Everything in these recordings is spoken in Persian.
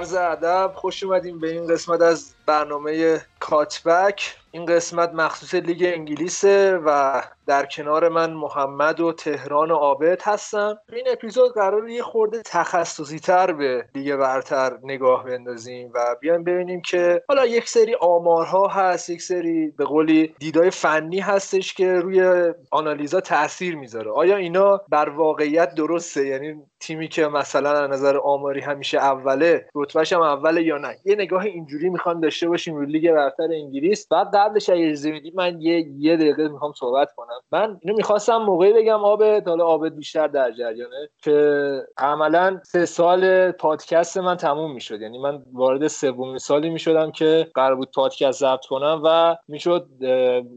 عرض ادب خوش اومدیم به این قسمت از برنامه کاتبک این قسمت مخصوص لیگ انگلیسه و در کنار من محمد و تهران و عابد هستم این اپیزود قرار یه خورده تخصصی تر به لیگ برتر نگاه بندازیم و بیایم ببینیم که حالا یک سری آمارها هست یک سری به قولی دیدای فنی هستش که روی آنالیزا تاثیر می‌ذاره. آیا اینا بر واقعیت درسته؟ یعنی تیمی که مثلا از نظر آماری همیشه اوله رتبهش هم اوله یا نه؟ یه نگاه اینجوری می‌خوام داشته باشیم روی لیگ برتر انگلیس. بعد قبلش اگه اجازه من یه یه دقیقه می‌خوام صحبت کنم. من اینو می‌خواستم موقعی بگم آبد حالا آبد بیشتر در جریانه که عملا سه سال پادکست من تموم می‌شد. یعنی من وارد سومین سالی می‌شدم که قرار بود پادکست ضبط کنم و می‌شد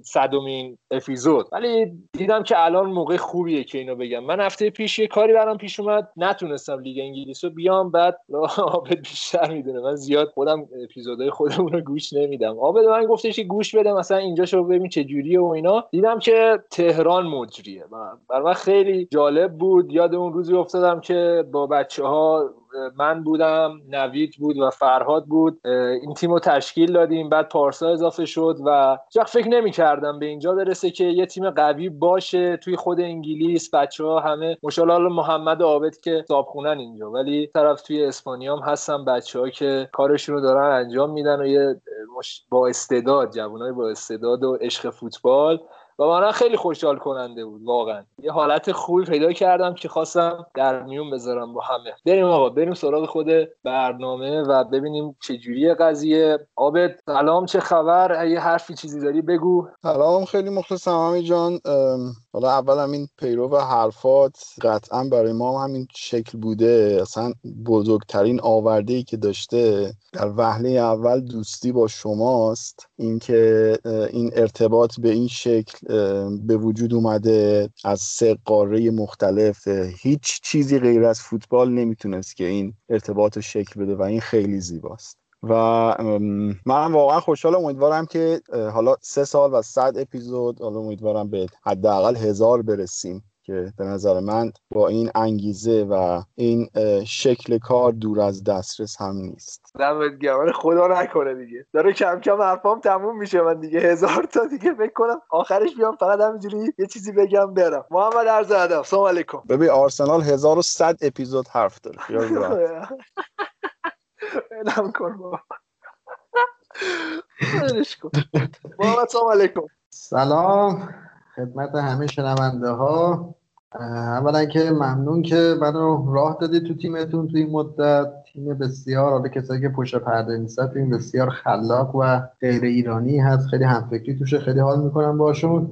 صدومین اپیزود. ولی دیدم که الان موقع خوبیه که اینو بگم. من هفته پیش یه کاری برام پیش اومد. نتونستم لیگ انگلیس رو بیام بعد آبد بیشتر می‌دونه. من زیاد خودم اپیزودهای خودمون رو گوش نمیدم. آبد من گفتش گوش بده مثلا اینجا شو ببین چه جوریه و اینا. دیدم که تهران مجریه. برای من خیلی جالب بود. یاد اون روزی افتادم که با بچه ها من بودم نوید بود و فرهاد بود. این تیم رو تشکیل دادیم بعد پارسا اضافه شد و چرا فکر نمی کردم به اینجا برسه که یه تیم قوی باشه توی خود انگلیس. بچه ها همه مشالله محمد عابد که صابخونن اینجا ولی طرف توی اسپانیا هم هستن بچه ها که کارشون رو دارن انجام میدن و یه با استعداد جوانای با استعداد و عشق فوتبال. و من خیلی خوشحال کننده بود واقعا. یه حالت خوبی پیدا کردم که خواستم در میون بذارم با همه. بریم آقا بریم سراغ خود برنامه و ببینیم چه جوری قضیه. آبد سلام چه خبر؟ یه حرفی چیزی داری بگو. سلام خیلی مخلصم همی جان. حالا اول همین پیرو و حرفات قطعا برای ما همین شکل بوده. اصلا بزرگترین آورده ای که داشته در وهله اول دوستی با شماست. اینکه این ارتباط به این شکل به وجود اومده از سه قاره مختلف. هیچ چیزی غیر از فوتبال نمی‌تونست که این ارتباط رو شکل بده و این خیلی زیباست. و من واقعا خوشحالم. امیدوارم که حالا سه سال و صد اپیزود حالا امیدوارم به حداقل هزار برسیم که به نظر من با این انگیزه و این شکل کار دور از دسترس هم نیست. دمت گرم. خدا نکنه دیگه. داره کم کم حرفام تموم میشه. من دیگه هزار تا دیگه فکر کنم آخرش بیام فقط همینجوری یه چیزی بگم برم. محمد عرض ادب. سلام علیکم. ببین آرسنال 1100 اپیزود حرف داره. اعلام کن سلام علیکم. سلام. خدمت همه شنونده ها اولا که ممنون که منو راه دادی تو تیمتون تو این مدت. تیم بسیار حالا کسایی که پشت پرده نیستن تیم بسیار خلاق و غیر ایرانی هست. خیلی همفکری توشه خیلی حال می‌کنم باشون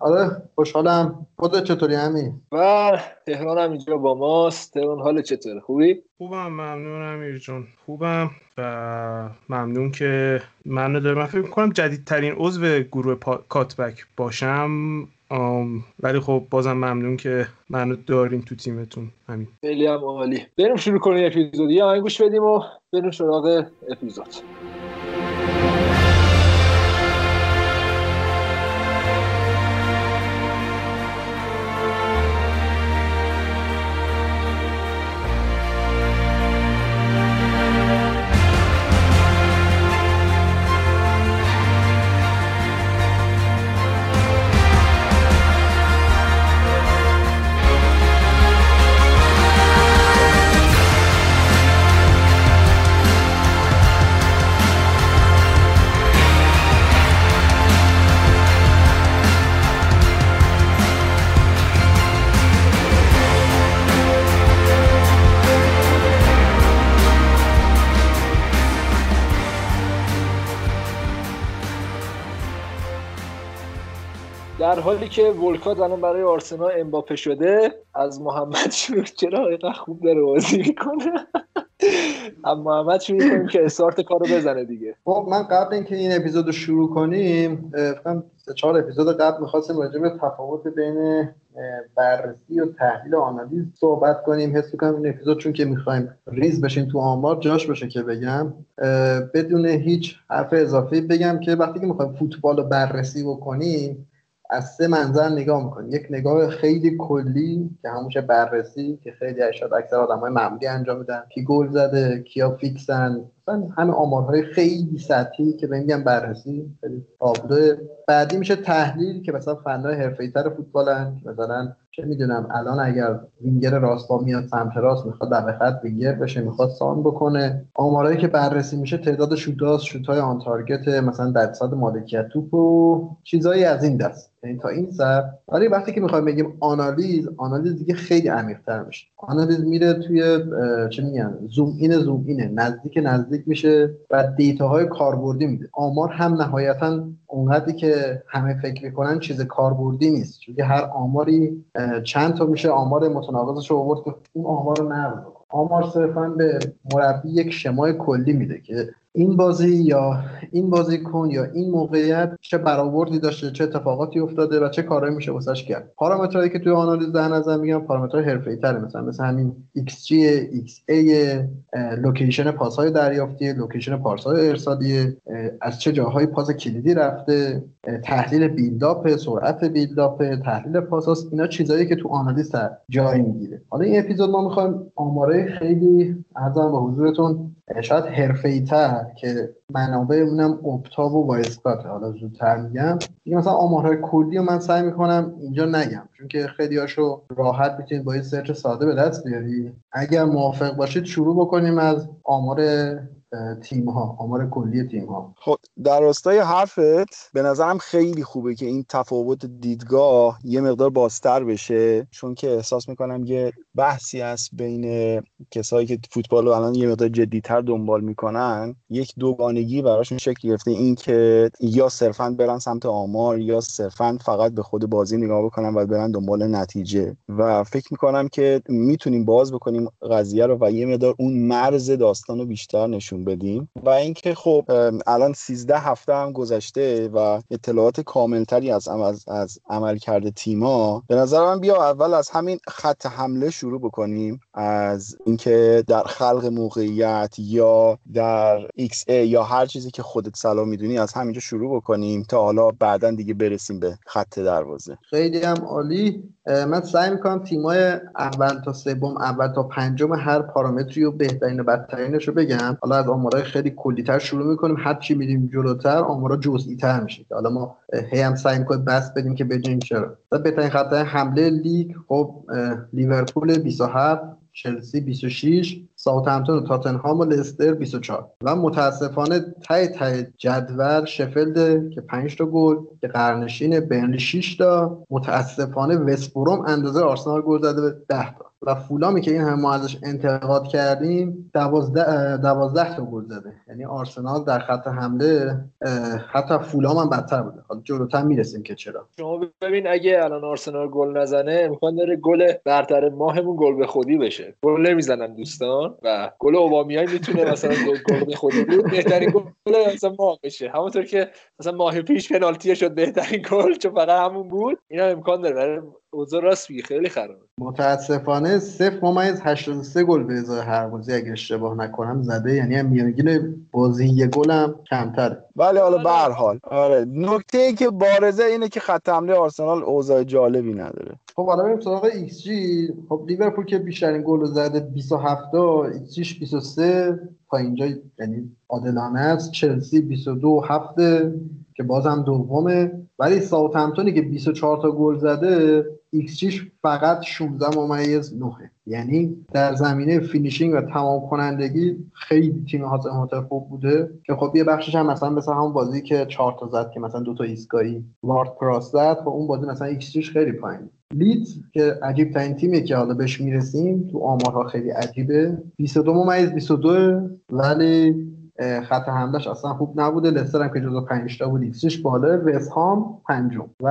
آره خوشحالم. خودت چطوری همین و تهران هم اینجا با ماست. تهران حال چطوره؟ خوبی؟ خوبم ممنون امیر جون. خوبم و ممنون که منو دارم من فکر می‌کنم جدیدترین عضو گروه پا... کاتبک باشم. ولی خب بازم ممنون که منو دارین تو تیمتون. همین خیلی هم عالی. بریم شروع کنیم اپیزود. یه گوش بدیم و بریم سراغ اپیزود. حالی که ولکات الان برای آرسنال امباپه شده از محمد شروع چرا اینقدر خوب داره بازی می‌کنه؟ از محمد شروع کنیم که استارت کارو بزنه دیگه. خب من قبل اینکه این اپیزود رو شروع کنیم فکر چهار اپیزود قبل می‌خواستیم راجع به تفاوت بین بررسی و تحلیل و آنالیز صحبت کنیم. حس کنم این اپیزود چون که می‌خوایم ریز بشیم تو آمار جاش باشه که بگم. بدون هیچ حرف اضافه بگم که وقتی که می‌خوایم فوتبال رو بررسی بکنیم از سه منظر نگاه می‌کنیم یک نگاه خیلی کلی که همون میشه بررسی که خیلی شاید اکثر آدم های معمولی انجام میدن. کی گل زده کیا فیکسن. مثلا همه آمارهای خیلی سطحی که بگم بررسی. خیلی تابلو بعدی میشه تحلیل که مثلا فنهای حرفه‌ای‌تر فوتبالن مثلا چه می‌دونم الان اگر وینگر راست پا میاد سمت راست می‌خواد در خط وینگر بشه می‌خواد سانتر بکنه. آمارایی که بررسی میشه تعداد شوتاس شوتای on target مثلا درصد مالکیت توپ و چیزایی از این دست. یعنی تا این سر. ولی وقتی که می‌خوایم بگیم آنالیز آنالیز دیگه خیلی عمیق‌تر میشه. آنالیز میره توی چه میگن زوم این زوم اینه. نزدیک نزدیک میشه و دیتاهای کاربردی میده. آمار هم نهایتا اونقدری که همه فکر می‌کنن چیز کاربردی نیست. چون هر آماری چند تا میشه آمار متناقضش رو آورد که اون آمار رو نقل آمار صرفا به مربی یک شمای کلی میده که این بازی یا این بازی کن یا این موقعیت چه برآوردی داشته چه اتفاقاتی افتاده و چه کارهایی میشه واسش کرد. پارامترهایی که توی آنالیز در نظر میگم پارامترهای حرفه‌ای تره مثلا مثل همین XG XA location پاس های دریافتی location پاس های ارسالی از چه جاهای پاس کلیدی رفته تحلیل build-up سرعت build-up تحلیل پاساس اینا چیزایی که تو آنالیز جای می‌گیره. حالا این اپیزود ما می‌خوایم آمارای خیلی عرضم به حضورتون شاید حرفه‌ای تر که منابعمونم Opta و Wyscout حالا زودتر میگم. دیگه مثلا آمارهای کلی رو من سعی می‌کنم اینجا نگم. چون که خیلی هاشو راحت می‌تونید با یه search ساده به دست بیاری اگر موافق باشید شروع بکنیم از آمار تیم ها آمار کلی تیم ها خب در راستای حرفت به نظرم خیلی خوبه که این تفاوت دیدگاه یه مقدار بازتر بشه چون که احساس می‌کنم یه بحثی است بین کسایی که فوتبال رو الان یه مقدار جدیتر دنبال می‌کنن. یک دوگانگی براشون شکل گرفته این که یا صرفا برن سمت آمار یا صرفا فقط به خود بازی نگاه بکنن و برن دنبال نتیجه. و فکر می‌کنم که می‌تونیم باز بکنیم قضیه رو و یه مقدار اون مرز داستان رو بیشتر نشون بدیم. و اینکه خب الان 13 هفته هم گذشته و اطلاعات کاملتری از از, از عمل کرده تیما به نظر من بیا اول از همین خط حمله شروع بکنیم. از اینکه در خلق موقعیت یا در XA یا هر چیزی که خودت سلام می‌دونی از همینجا شروع بکنیم تا حالا بعدا دیگه برسیم به خط دروازه. خیلی هم عالی. من سعی می‌کنم تیمای اول تا سوم اول تا پنجم هر پارامتری و بهترین و بدترینش رو بگم. حالا از آمارای خیلی کلیتر شروع می‌کنیم. هر چی میریم جلوتر آمارا جزئی تر میشه حالا ما هی هم سعی می‌کنیم بسط بدیم که بگیم چرا. بهترین خط حمله لیگ خب لیورپول 27 چلسی 26 ساوثهمپتون و تاتنهام و لستر 24 و متاسفانه ته ته جدول شفلد که 5 تا گل که قعرنشین برنلی 6 تا متاسفانه وستبروم اندازه آرسنال گل زده به 10 تا. و فولامی که این همه ما ازش انتقاد کردیم دوازده, دوازده تا گل زده. یعنی آرسنال در خط حمله حتی فولام هم بدتر بوده. حالا جلوتر می‌رسیم که چرا. شما ببین اگه الان آرسنال گل نزنه امکان داره گل برتر ماهمون گل به خودی بشه. گل نمی‌زنن دوستان و گل اوبامیای می‌تونه مثلا گل به خودی بود بهترین گل مثلا ماه بشه. همونطور که مثلا ماه پیش پنالتی شد بهترین گل چون فقط همون بود. اینا امکان داره. اوضاع راست خیلی خرابه. متاسفانه صفر ممیز 83 گل به ازای هر بازی اگه اشتباه نکنم زده یعنی هم میانگین بازی یه گلم کمتره. ولی حالا به هر حال. آره نکته ای که بارزه اینه که خط حمله آرسنال اوضاع جالبی نداره. خب حالا بریم سراغ ایکس جی. خب لیورپول که بیشترین گل رو زده 27 تا ایکس جیش 23 تا اینجا یعنی عادلانه است. چلسی 22 هفته که بازم دومه. ولی ساوثهمپتونی که 24 تا گل زده ایکس فقط 16 ممیز 9 یعنی در زمینه finishing و تمام کنندگی خیلی تیم هاتر خوب بوده که خب یه بخشش هم مثلا مثلا همون بازی که 4 تا زد که مثلا دو تا ایستگاهی وارد پراوز زد خب اون بازی مثلا ایکس خیلی پایین. لیدز که عجیب ترین تیمیه که حالا بهش می‌رسیم تو آمارها خیلی عجیبه. 22 ممیز 22 ولی خط حملش اصلا خوب نبوده. لستر هم که جزو 5 تا بود ایکسش بالا. وست هام پنجم. و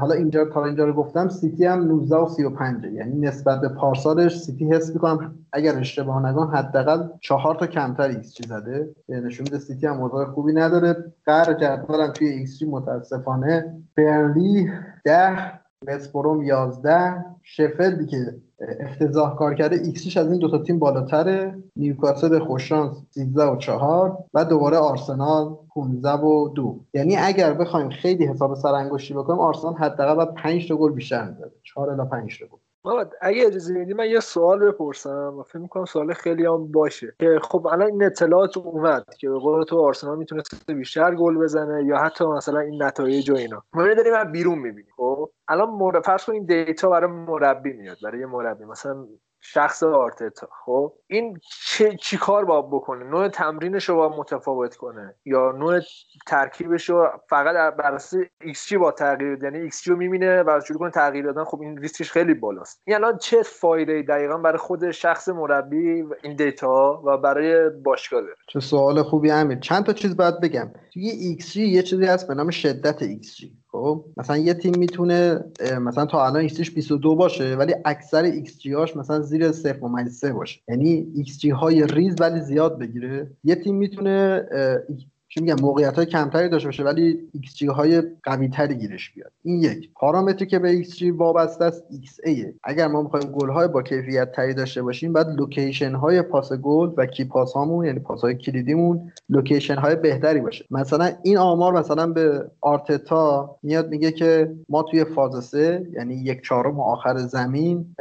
حالا اینجا تا اینجا رو گفتم سیتی هم 19 و 35 یعنی نسبت به پارسالش سیتی حس می‌کنم اگر اشتباه نکنم حداقل چهار تا کمتر ایکس چی زده. نشون میده سیتی هم اوضاع خوبی نداره. قعر جدول هم توی ایکس متاسفانه. برنلی 10 وستبروم 11 شفلدی که افتضاح کار کرده. ایکسیش از این دوتا تیم بالاتره. نیوکاسل خوششانس 13 و 4 و دوباره آرسنال 15 و 2 یعنی اگر بخوایم خیلی حساب سرانگشتی بکنیم آرسنال حداقل باید 5 تا گل بیشتر می‌زنه 4 الی 5 تا گل. اگه اجازه میدی من یه سوال بپرسم و فکر می‌کنم سوال خیلی هم باشه. که خب الان این اطلاعات اومد که به قول تو آرسنال می‌تونست بیشتر گل بزنه یا حتی مثلا این نتایج و اینا. ما داریم از بیرون می‌بینیم خب؟ الان مر... فرض کن این دیتا برای مربی میاد برای یه مربی. مثلا شخص آرتتا. خب؟ این چه چی کار باید بکنه؟ نوع تمرینش رو باید متفاوت کنه یا نوع ترکیبش رو فقط بر اساس ایکس جی با تغییر یعنی ایکس جی رو می‌بینه و شروع کنه تغییر دادن؟ خب این ریسکش خیلی بالاست. این الان چه فایده دقیقا برای خود شخص مربی این دیتا و برای باشگاه داره؟ چه سوال خوبی امیر. چند تا چیز باید بگم. توی ایکس جی یه چیزی هست به نام شدت ایکس جی خب مثلا یه تیم می‌تونه مثلا تا الان ایکس 22 باشه ولی اکثر ایکس جی هاش مثلا زیر 0.3 باشه. یعنی ایکس جی های ریز ولی زیاد بگیره. یه تیم می‌تونه چی میگم موقعیت های کمتری داشته باشه ولی ایکس جی های قوی تری گیرش بیاد. این یک. پارامتری که به ایکس جی وابسته است xA اگر ما می‌خوایم گل های با کیفیت تری داشته باشیم باید location های پاس گل و key pass هامون یعنی پاس های کلیدیمون location های بهتری باشه. مثلا این آمار مثلا به آرتتا میاد میگه که ما توی فاز سه یعنی یک چهارم آخر زمین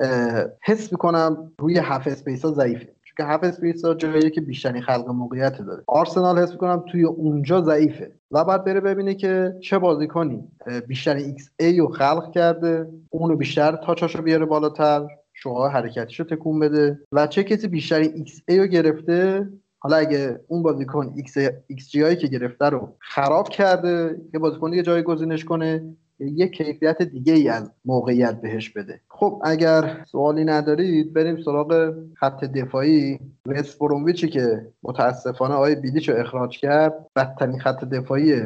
حس می‌کنم روی half-space ها ضعیفه. که هفت اسپریت جایی که بیشترین خلق موقعیت داره. آرسنال حس می‌کنم توی اونجا ضعیفه. و بعد بره ببینه که چه بازیکنی بیشترین xA رو خلق کرده اونو بیشتر touch اشو بیاره بالاتر شعاع حرکتیشو تکون بده و چه کسی بیشترین xA رو گرفته حالا اگه اون بازیکن xG xG که گرفته رو خراب کرده یه بازیکن دیگه جایگزینش کنه یک کیفیت دیگه ای از موقعیت بهش بده. خب اگر سوالی ندارید بریم سراغ خط دفاعی. وست برومویچی که متاسفانه آقای بیلیچ رو اخراج کرد بدترین خط دفاعی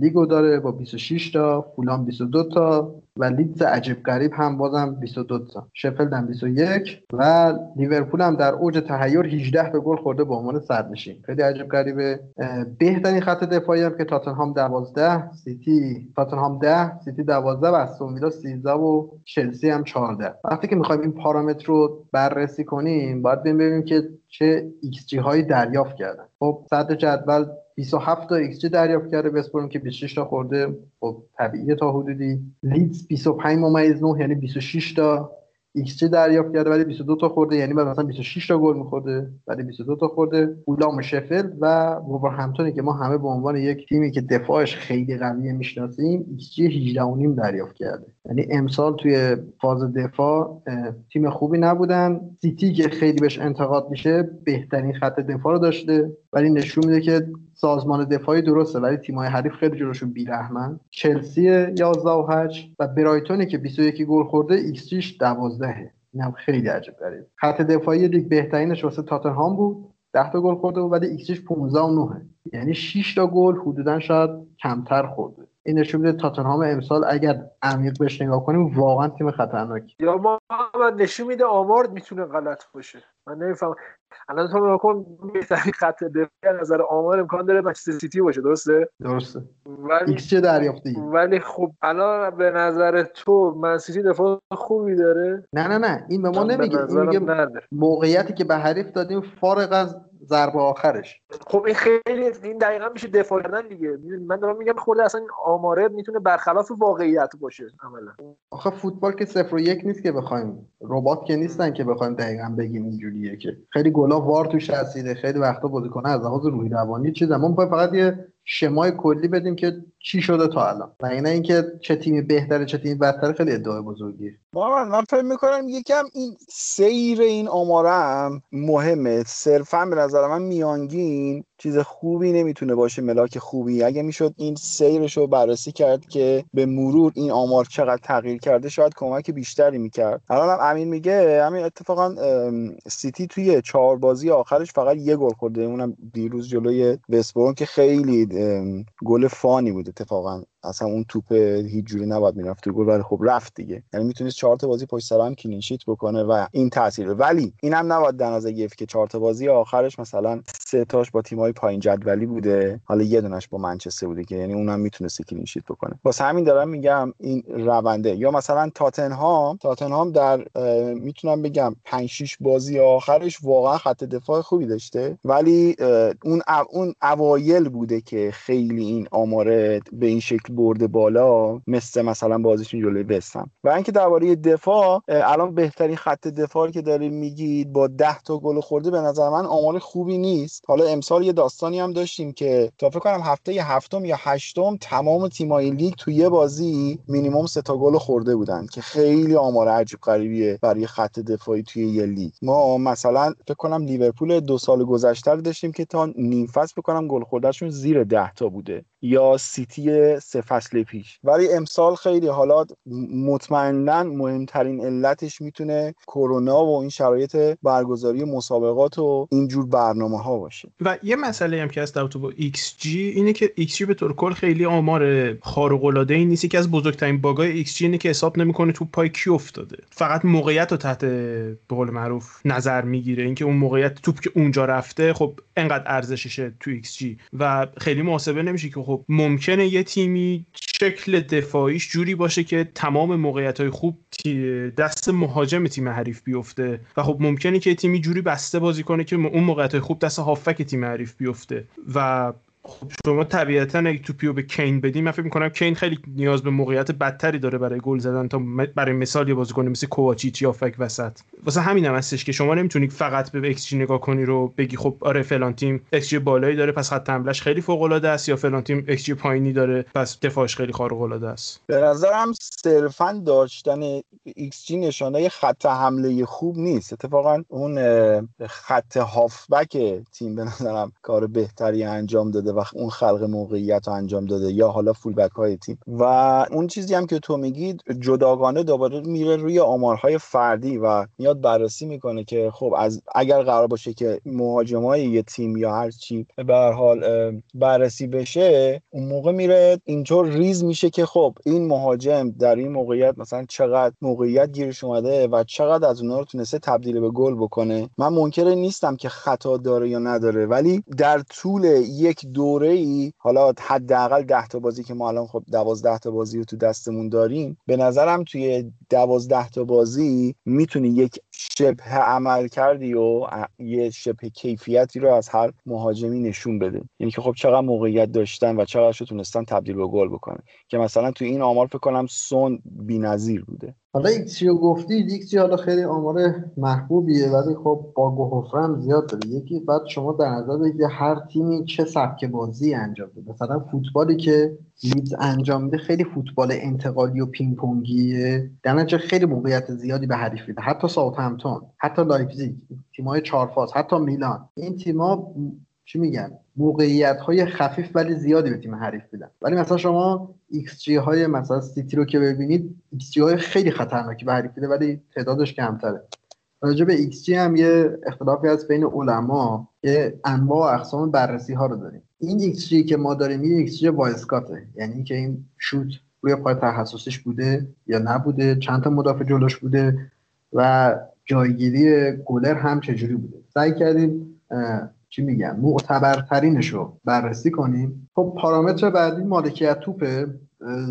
لیگو داره با 26 تا فولام 22 تا. و لیدز عجیب غریب هم بازم 22 تا. شفلد هم 21 و لیورپول هم در اوج تحیر 18 تا گل خورده به عنوان صدرنشین خیلی عجیب غریبه. بهترین خط دفاعی هم که تاتنهام 12 سیتی تاتنهام 10 سیتی 12 و استون ویلا 13 و چلسی هم 14 وقتی که می‌خوایم این پارامتر رو بررسی کنیم باید ببینیم که چه ایکس جی هایی دریافت کردن. خب صدر جدول 27 تا xG دریافت کرده وستبروم که 26 تا خورده خب طبیعیه تا حدودی. لیدز 25 ممیز 9 یعنی 26 تا ایکس دریافت کرده ولی 22 تا خورده. یعنی مثلا 26 تا گل میخورده ولی 22 تا خورده. فولام و شفلد و وولورهمپتونی که ما همه به عنوان یک تیمی که دفاعش خیلی قویه می‌شناسیم ایکس جی 18 و نیم دریافت کرده. یعنی امسال توی فاز دفاع تیم خوبی نبودن. سیتی که خیلی بهش انتقاد میشه بهترین خط دفاع رو داشته. ولی نشون میده که سازمان دفاعی درسته ولی تیم‌های حریف خیلی جلوشون بیرحمن. چلسی 11 و 8 و برایتونی که 21 گل خورده ایکس جیش 12 این هم خیلی عجب غریبه خط دفاعی لیگ بهترینش واسه تاتنهام بود. 10 تا گل خورده بود ولی ایکس جیش 15 و 9 یعنی 6 تا گل حدودا شاید کمتر خورده. این نشون میده تاتنهام امسال اگر عمیق بهش نگاه کنیم واقعا تیم خطرناکی. یا ما نشون میده آمار می‌تونه غلط باشه. من نمی‌فهمم الان تو نگاه کن بهترین خط دفاعی نظر آمار امکان داره منچستر سیتی باشه درسته؟ درسته. ولی چه دریافتی؟ ولی خب الان به نظر تو من سیتی دفاع خوبی داره؟ نه نه نه. این به ما نمیگه. این میگه موقعیتی که به حریف دادیم فارغ از ضربه آخرش. خب این خیلی این دقیقا میشه دفاع کردن دیگه. من دارم میگم خورده اصلا این آماره می‌تونه برخلاف واقعیت باشه عملا. آخه فوتبال که صفر و یک نیست که بخوایم. ربات که نیستن که بخوایم دقیقا بگیم اینجوریه که. خیلی گلا وار توش هستیده خیلی وقتا بازیکن از لحاظ روحی روانی چیزا. ما فقط یه شمای کلی بدیم که چی شده تا الان. و اینه اینکه چه تیمی بهتره چه تیمی بدتره خیلی ادعای بزرگیه من من فکر می‌کنم یکم این سیر این آمارم مهمه. صرفا به نظر من میانگین چیز خوبی نمی‌تونه باشه ملاک خوبی. اگه می‌شد این سیرش رو بررسی کرد که به مرور این آمار چقدر تغییر کرده شاید کمک بیشتری می‌کرد. الان هم امین میگه همین اتفاقا سیتی توی چهار بازی آخرش فقط یه گل خورده. اونم دیروز جلوی وستبروم که خیلی گل فانی بود اتفاقا. اصلا اون توپ هیچ جوری نباید می‌رفت تو گل ولی خب رفت دیگه. یعنی می‌تونست چهار تا بازی پشت سر هم کلین شیت بکنه و این تاثیر ولی اینم نباید در نظر گرفت که چهار تا بازی آخرش مثلا سه تاش با تیم‌های پایین جدولی بوده. حالا یه دونش با منچستر بوده که یعنی اونم می‌تونست کلین شیت بکنه. واسه همین دارم میگم این رونده. یا مثلا تاتنهام. تاتنهام در می‌تونم بگم 5 6 بازی آخرش واقعا خط دفاع خوبی داشته. ولی اون اون اوایل بوده که خیلی این آماره به این شکل برده بالا مثل مثلا بازیشون جلوی وستهام و اینکه درباره دفاع الان بهترین خط دفاعی که داریم میگید با 10 تا گل خورده به نظر من آمار خوبی نیست. حالا امسال یه داستانی هم داشتیم که تا فکر کنم هفته هفتم یا هشتم تمام تیمای لیگ توی یه بازی مینیمم سه تا گل خورده بودن که خیلی آمار عجیب غریبیه برای خط دفاعی توی یه لیگ. ما مثلا فکر کنم لیورپول دو سال گذشته داشتیم که تا نیم فصل فکر کنم گل خورده‌شون زیر 10 تا بوده. یا سیتی سه فصل پیش. ولی امسال خیلی حالا مطمئنا مهمترین علتش می‌تونه کرونا و این شرایط برگزاری مسابقات و اینجور برنامه ها باشه. و یه مسئله هم که هست در باب xG اینه که xG به طور کل خیلی آمار خارق العاده ای نیست. که از بزرگترین باگای ایکس جی اینه که حساب نمی‌کنه تو پای کی افتاده. فقط موقعیت رو تحت به قول معروف نظر می‌گیره. اینکه اون موقعیت توپ که اونجا رفته خب انقدر ارزششه تو ایکس جی و خیلی محاسبه نمیشه که خب ممکنه یه تیمی شکل دفاعیش جوری باشه که تمام موقعیت های خوب دست مهاجم تیم حریف بیفته. و خب ممکنه که تیمی جوری بسته بازی کنه که اون موقعیت های خوب دست هافبک تیم حریف بیفته. و خب شما طبیعتا اگه توپو به کین بدیم من فکر می‌کنم کین خیلی نیاز به موقعیت بدتری داره برای گل زدن تا برای مثال یه بازیکن مثل کوواچیچ یا هافبک وسط. واسه همین هم هستش که شما نمی‌تونی فقط به ایکس نگاه کنی رو بگی خب آره فلان تیم ایکس بالایی داره پس خط حملش خیلی فوق العاده است یا فلان تیم ایکس پایینی داره پس دفاعش خیلی خارق العاده است. به نظرم صرفا داشتن ایکس جی نشانه خط حمله خوب نیست. اتفاقا اون خط هافبک تیم به نظرم کار بهتری انجام داده. و اون خلق موقعیت رو انجام داده یا حالا full back های تیم. و اون چیزی هم که تو میگید جداگانه دوباره میره روی آمارهای فردی و میاد بررسی می‌کنه که خب از اگر قرار باشه که مهاجمای یه تیم یا هر چی به حال بررسی بشه اون موقع میره. اینطور ریز میشه که خب این مهاجم در این موقعیت مثلا چقدر موقعیت گیرش اومده و چقدر از اونها رو تونسته تبدیل به گل بکنه. من منکر نیستم که خطا داره یا نداره ولی در طول یک دوره ای حالا حداقل 10 تا بازی که ما الان خب 12 تا بازی رو تو دستمون داریم به نظرم توی 12 تا بازی می‌تونی یک شبه عمل کردی و یه شبه کیفیتی رو از هر مهاجمی نشون بده. یعنی که خب چقدر موقعیت داشتن و چقدر تونستن تبدیل به گل بکنه که مثلا تو این آمار فکر کنم سون بی‌نظیر بوده. حالا xG رو گفتی xG حالا خیلی آمار محبوبیه ولی خب با گوهفرم زیاد داره. یکی بعد شما در نظر بگیرید هر تیمی چه سبک بازی انجام بده مثلا فوتبالی که لیدز انجام میده خیلی فوتبال انتقالی و پینگ پونگیه در خیلی موقعیت زیادی به حریف میده. حتی ساوثهمپتون حتی لایپزیگ تیم‌های چهارفاز حتی میلان. این تیم‌ها چی میگن؟ موقعیت های خفیف ولی زیادی به تیم حریف میدن. ولی مثلا شما ایکس جی های مثلا سیتی رو که ببینید ایکس جی های خیلی خطرناکی به حریف میده ولی تعدادش کمتره. راجع به xG هم یه اختلافی از بین علما. که انواع و اقسام بررسی ها رو داریم. این xG که ما داریم این xG Wyscout ه یعنی که این شوت روی پای تخصصیش بوده یا نبوده چند تا مدافع جلوش بوده و جایگیری گلر هم چجوری بوده. سعی کردیم چی میگن معتبرترینش رو بررسی کنیم. خب پارامتر بعدی مالکیت توپه.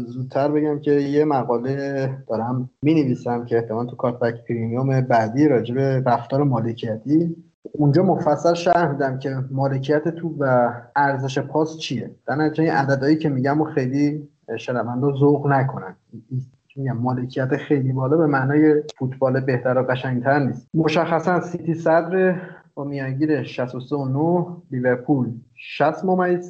زودتر بگم که یه مقاله دارم می نویسم که احتمال تو کارت بک پریمیوم بعدی راجع به رفتار مالکیتی. اونجا مفصل شرح میدم که مالکیت توپ و ارزش پاس چیه. در نتیجه این عددهایی که میگم و خیلی شنونده ذوق نکنن. میگم مالکیت خیلی بالا به معنای فوتبال بهتر و قشنگتر نیست. مشخصا سیتی صدر میانگین 63 لیورپول 60 ممیز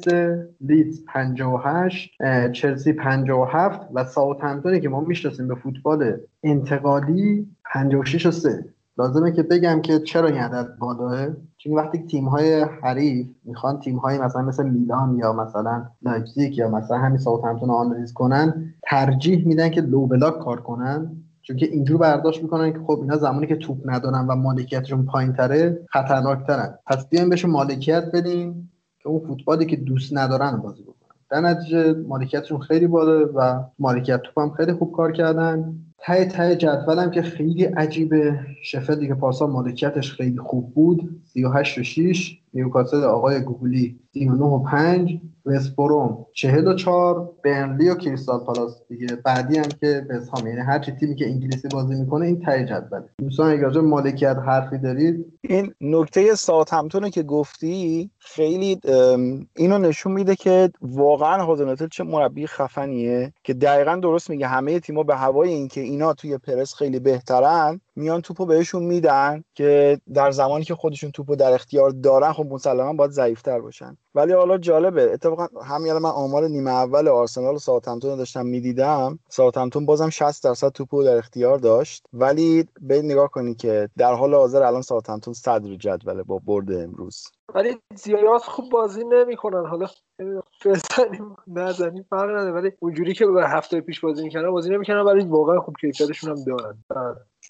لیدز 58 چلسی 57 و ساوثهمپتونی که ما می‌شناسیم به فوتبال انتقالی 56 و 3 لازمه که بگم که چرا این عدد بالاه چون وقتی تیم های حریف می‌خوان تیم های مثلا مثل میلان یا مثلا لایپزیگ یا مثلا همین ساوثهمپتون آنالیز کنن ترجیح میدن که low block کار کنن. چون که اینجور برداشت می‌کنن که خب اینا زمانی که توپ ندارن و مالکیتشون پایین تره خطرناکترن. پس بیایم بهشون مالکیت بدیم که اون فوتبالی که دوست ندارن بازی بکنن. در نتیجه مالکیتشون خیلی بالا و مالکیت توپ هم خیلی خوب کار کردن. ته ته جدولم که خیلی عجیبه. شفیلد دیگه پارسال مالکیتش خیلی خوب بود. 38 و 6 نیوکاسل آقای گوگلی 39 و 5 وستبروم 44 برنلی و کریستال پالاس. دیگه بعدی هم که وستهام یعنی هر چی تیمی که انگلیسی بازی می‌کنه این ته جدول دوستان راجع مالکیت حرفی دارید. این نکته ساوثهمپتون که گفتی خیلی اینو نشون میده که واقعا هازنهوتل چه مربی خفنیه که دقیقا درست میگه. همه تیما به هوای اینکه اینا توی پرس خیلی بهترن میان توپو بهشون میدن که در زمانی که خودشون توپو در اختیار دارن خب مسلما باید ضعیفتر باشن. ولی حالا جالبه اتفاقا همین من آمار نیمه اول آرسنال و ساوثهمپتون داشتم می‌دیدم. ساوثهمپتون بازم 60 درصد توپو در اختیار داشت. ولی به نگاه کنی که در حال حاضر الان ساوثهمپتون صدر جدوله با برد امروز. ولی زیاد خوب بازی نمی‌کنن. حالا بزنیم نزنیم فرق نداره. ولی اونجوری که هفته پیش بازی می‌کنن بازی نمی‌کنن ولی واقعا خوب کیفیتشون هم دارن.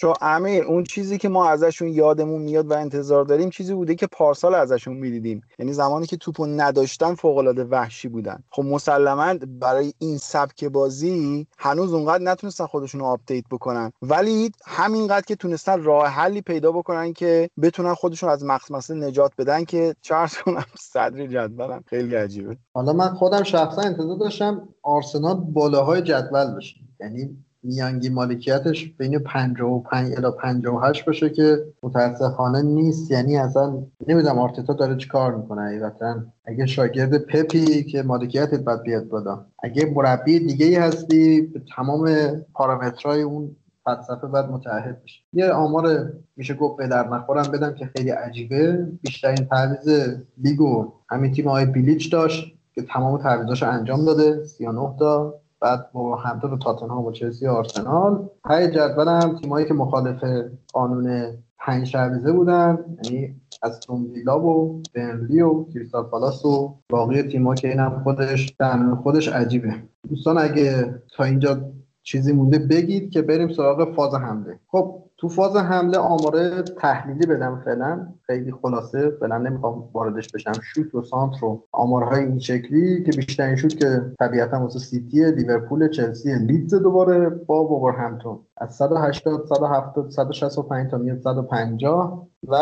چون امیر اون چیزی که ما ازشون یادمون میاد و انتظار داریم چیزی بوده که پارسال ازشون می‌دیدیم. یعنی زمانی که توپو نداشتن فوق العاده وحشی بودن. خب مسلما برای این سبک بازی هنوز اونقدر نتونستن خودشون رو آپدیت بکنن. ولی همینقدر که تونستن راه حلی پیدا بکنن که بتونن خودشون از مخمسه نجات بدن که چارلز کنم صدر جدولن خیلی عجیبه. حالا من خودم شخصا انتظار داشتم آرسنال بالاهای جدول بشه. یعنی میانگی مالکیتش بین 55 الی 58 باشه که متاسفانه نیست. یعنی اصلا نمی‌دونم آرتتا داره چیکار می‌کنه حقیقتا. اگه شاگرد پپی که مالکیتت باید بیاد بالا. اگه مربی دیگه ای هستی به تمام پارامترهای اون فلسفه باید متعهد بشه یه آمار میشه گفت به در نخورم بدم که خیلی عجیبه. بیشترین تعویض لیگو همین تیم های بیلیچ داشت که تمام تعویضاشو انجام داده. 39 تا. بعد ساوثهمپتون و تاتنهام و چلسی و آرسنال. های جدول هم تیمایی که مخالف قانون پنج تعویضه بودن یعنی استون ویلا و برنلی و کریستال پالاس و باقی تیما که اینم خودش در خودش عجیبه. دوستان اگه تا اینجا چیزی مونده بگید که بریم سراغ فاز حمله. خب تو فاز حمله آماره تحلیلی بدم فعلا خیلی خلاصه فعلا نمی‌خوام واردش بشم. شوت و سانتر رو آمارهای این شکلی که بیشترین شوت که طبیعتا واسه سیتی لیورپول چلسی لیدز دوباره ساوثهمپتون از 180 170 165 تا میاد 150 و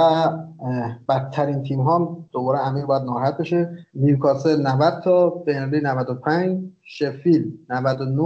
بدترین تیم ها دوباره امیر باید ناراحت بشه. نیوکاسل 90 تا برنلی 95 شفیل 99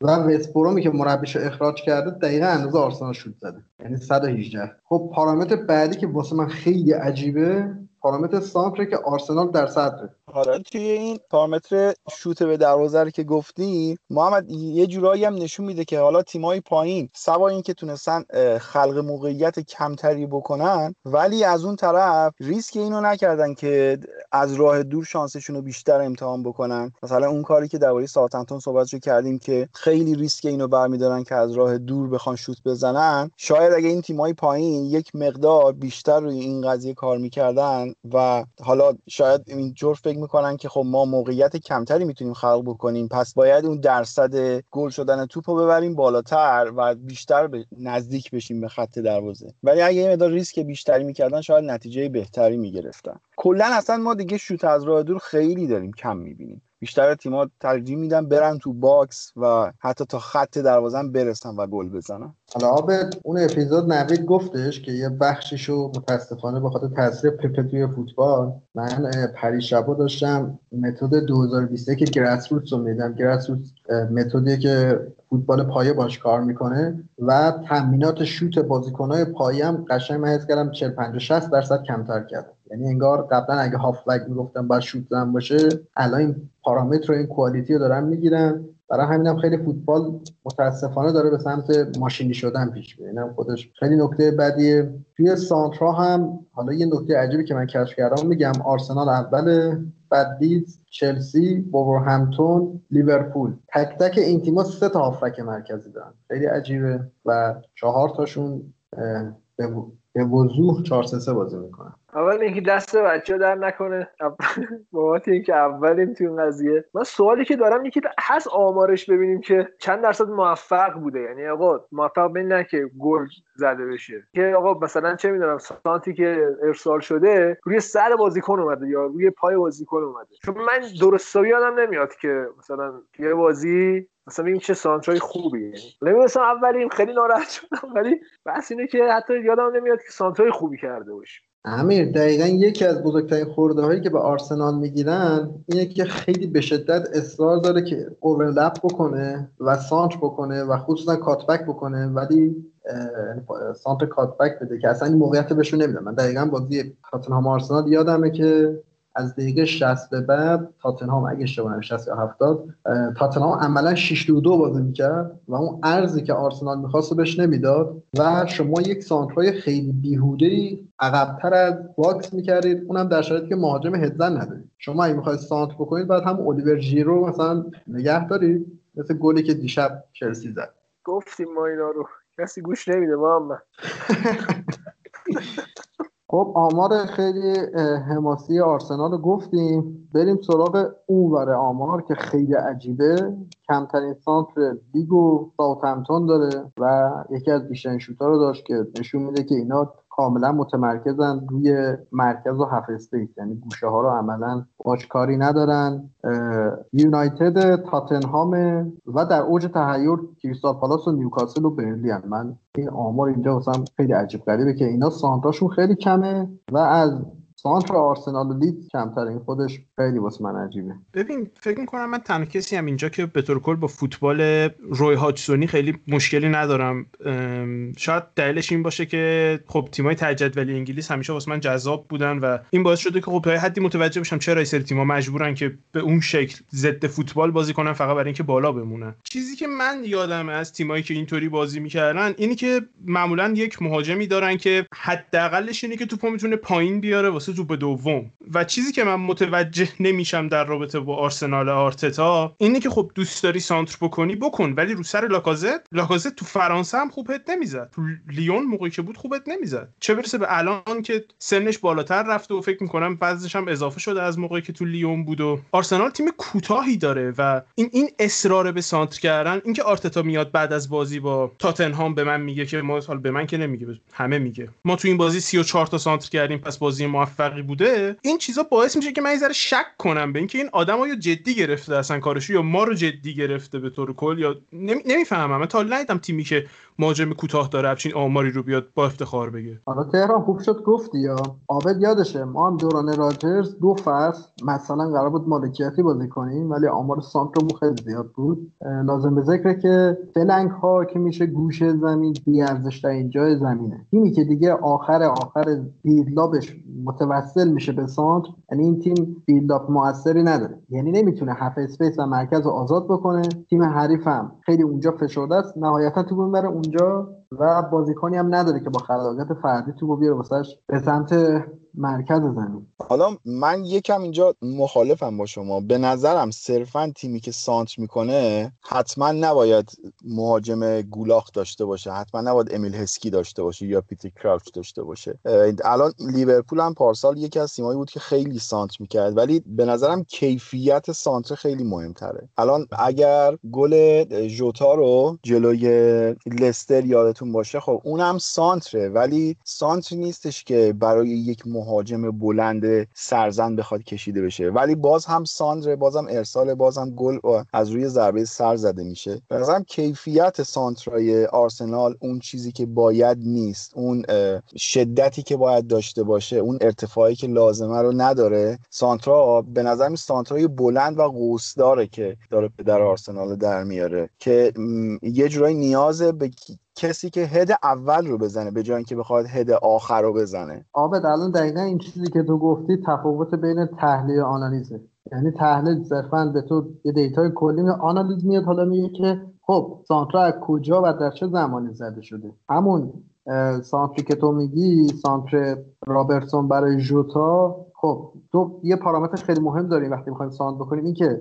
و وستبرومی که مربیش اخراج کرده دقیقا اندازه آرسنال شوت زده. یعنی 118 خب پارامتر بعدی که واسه من خیلی عجیبه پارامتر سانتره که آرسنال در صدره. حالا توی این پارامتر شوت به دروازه که گفتی محمد یه جورایی هم نشون میده که حالا تیمای پایین سوا اینکه تونستن خلق موقعیت کمتری بکنن ولی از اون طرف ریسک اینو نکردن که از راه دور شانسشون رو بیشتر امتحان بکنن. مثلا اون کاری که درباره ساوثهمپتون صحبتشو کردیم که خیلی ریسک اینو برمیدارن که از راه دور بخوان شوت بزنن. شاید اگه این تیمای پایین یک مقدار بیشتر روی این قضیه کار می‌کردن و حالا شاید اینجور فکر می‌کنن که خب ما موقعیت کمتری می‌تونیم خلق بکنیم پس باید اون درصد گل شدن توپ رو ببریم بالاتر و بیشتر به نزدیک بشیم به خط دروازه. ولی اگه یه مقدار ریسک بیشتری می‌کردن شاید نتیجه بهتری می‌گرفتن. کلا اصلا ما دیگه شوت از راه دور خیلی داریم کم می‌بینیم. بیشتر تیم‌ها ترجیح میدن برن تو box و حتی تا خط دروازه برسن و گل بزنن. حالا آبد اون اپیزود نوید گفتش که یه بخشیشو متاسفانه به خاطر تاثیر پپ توی فوتبال من پریشبا داشتم متد 2021 که grassroots رو میدم grassroots متدی که فوتبال پایه باش کار می‌کنه و تمرینات شوت بازیکنهای پایه هم قشنگ من حس کردم 40 50 60 درصد کمتر کرد یعنی انگار قبلا اگه هافبک می‌گفتم باید شوت زن باشه الان این پارامتر و این کوالیتی رو دارن می‌گیرن. برای همینم خیلی فوتبال متاسفانه داره به سمت ماشینی شدن پیش میره. اینم خودش خیلی نکته بدیه. توی سانترا هم حالا یه نکته عجیبی که من کشف کردم میگم آرسنال اول بعد چلسی همتون لیورپول. تک تک این تیم‌ها سه تا هافک مرکزی دارن. خیلی عجیبه و چهار تاشون به وضوح 4 3 بازی می‌کنن. اول اینکه دست بچه در نکنه. بابت اینکه اولیم تو این قضیه. من سوالی که دارم اینه که هست آمارش ببینیم که چند درصد موفق بوده. یعنی آقا موفق به نه که گل زده بشه. که آقا مثلا چه می‌دونم سانتی که ارسال شده روی سر بازیکن اومده یا روی پای بازیکن اومده. چون من درست یادم نمیاد که مثلا یه بازی مثلا این چه سانترای خوبی. یعنی مثلا اولیم خیلی ناراحت شدم ولی بس اینه که حتی یادم نمیاد که سانترای خوبی کرده باشه. امیر دقیقا یکی از بزرگترین خورده هایی که به آرسنال می‌گیرن اینه که خیلی به شدت اصرار داره که overlap بکنه و سانتر بکنه و خصوصا cut back بکنه ولی سانتر cut back بده که اصلا این موقعیت بهشون نمیدن. من دقیقا بازی تاتنهام آرسنال یادمه که از دقیقه 60 به بعد تاتنهام اگه اشتباه 60 یا 70 تاتنهام عملا 6 2 بازی می‌کرد و اون عرضی که آرسنال می‌خواست بهش نمی‌داد و شما یک سانترای خیلی بیهوده ای عقبتر از box می‌کردید. اونم در شرایطی که مهاجم هدزن ندارید. شما اگه می‌خواید سانتر بکنید بعد هم الیور ژیرو مثلا نگه دارید. مثل گلی که دیشب چلسی زد. گفتیم ما اینا رو. کسی گوش نمیده محمد خب آمار خیلی حماسی آرسنال رو گفتیم. بریم سراغ اون آمار که خیلی عجیبه. کمترین سانتر لیگو ساوثهمپتون داره و یکی از بیشترین شوتا رو داشت که نشون میده که اینا کاملا متمرکزن روی مرکز و هفت استیت یعنی گوشه ها رو عملا باش کاری ندارن. یونایتد تاتنهام و در اوج تحیر کریستال پالاس و نیوکاسل و برنلی من این آمار اینجا مثلا خیلی عجیب غریبه که اینا سانتاشون خیلی کمه و از سانتر آرسنال و لیدز کمتر این خودش خیلی واسه من عجیبه. ببین فکر می‌کنم من تنها کسی هم اینجا که به طور کل با فوتبال روی هاچسونی خیلی مشکلی ندارم. شاید دلیلش این باشه که خب تیمای ولی انگلیس همیشه واسه من جذاب بودن و این باعث شده که خب تا حدی متوجه بشم چرا این سری تیم‌ها مجبورن که به اون شکل ضد فوتبال بازی کنن فقط برای اینکه بالا بمونن. چیزی که من یادم از تیمایی که اینطوری بازی می‌کردن اینی که معمولا یک مهاجمی دارن که حداقلش اینه که توپو می‌تونه پایین بیاره واسه توپ دوم. و چیزی که من متوجه نمیشم در رابطه با آرسنال آرتتا اینه که خب دوست داری سانتر بکنی بکن. ولی رو سر لاکازت لاکازت تو فرانسه هم خوبت نمی‌زد. تو لیون موقعی که بود خوبت نمی‌زد. چه برسه به الان که سنش بالاتر رفته و فکر می‌کنم بعضش هم اضافه شده از موقعی که تو لیون بود و آرسنال تیم کوتاهی داره و این این اصرار به سانتر کردن اینکه آرتتا میاد بعد از بازی با تاتنهام به من میگه که ما به من که نمیگه همه میگه. ما تو این بازی 34 تا سانتر کردیم پس بازی موفقی بوده این چیزا باعث میشه که من یه شک کنم به اینکه این آدم ها یا جدی گرفته اصلا کارشو یا ما رو جدی گرفته به طور کل یا نمی‌فهمم. من تا ندیدم تیمی که مهاجم کوتاه داره همچین آماری رو بیاد با افتخار بگه. حالا تهران خوب شد گفتی یا؟ عابد یادشه ما هم دوران راجرز دو فصل مثلا قرار بود مالکیتی بازی کنیم ولی آمار سانترمون خیلی زیاد بود. لازم به ذکره که فلنگ ها که میشه گوشه زمین بی ارزش جای زمینه. تیمی که دیگه آخر آخر build-up ش متوسل میشه به سانتر یعنی این تیم build-up موثری نداره. یعنی نمی‌تونه half space و مرکز رو آزاد بکنه. تیم حریفم خیلی اونجا فشرده است. نهایتا تو بره اونجا. و بازیکنی هم نداره که با خلاقیت فردی تو بیاره واسش به سمت مرکز زمین. حالا من یکم اینجا مخالفم با شما. به نظرم صرفا تیمی که سانتر می‌کنه حتما نباید مهاجم گولاخ داشته باشه حتما نباید امیل هسکی داشته باشه یا پیتر کراوچ داشته باشه. الان لیورپول هم پارسال یکی از تیمایی بود که خیلی سانت می‌کرد ولی به نظرم کیفیت سانتر خیلی مهمتره. الان اگر گل جوتا رو جلوی لستر یادتون باشه خب اونم سانتره ولی سانتر نیستش که برای یک مهاجم بلند سرزن بخواد کشیده بشه. ولی باز هم ساندر باز هم ارسال باز هم گل از روی ضربه سر زده میشه. به کیفیت سانترای آرسنال اون چیزی که باید نیست اون شدتی که باید داشته باشه اون ارتفاعی که لازمه رو نداره. سانترا به نظر سانترای بلند و قوسداره که داره پدر آرسنال در میاره که یه جورایی نیاز به کسی که هد اول رو بزنه به جای اینکه بخواد هد آخر رو بزنه. آبد الان دقیقا این چیزی که تو گفتی تفاوت بین تحلیل و آنالیزه. یعنی تحلیل صرفا به تو یه data ی کلی آنالیز میاد حالا میگه که خب سانترا از کجا و در چه زمانی زده شده؟ همون سانتری که تو میگی سانتر رابرتسون برای جوتا خب تو یه پارامترش خیلی مهم داریم وقتی می‌خوایم سانتر بکنیم این که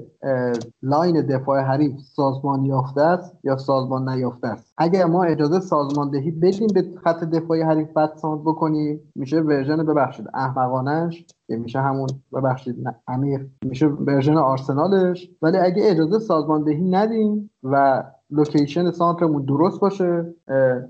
line دفاع حریف سازمان یافته است یا سازمان نیافته است؟ اگر ما اجازه سازماندهی بدیم به خط دفاعی حریف بعد سانتر بکنیم میشه version ببخشید احمقانش که میشه همون ببخشید عمیق میشه version آرسنالش ولی اگه اجازه سازماندهی ندیم و location سانترمون درست باشه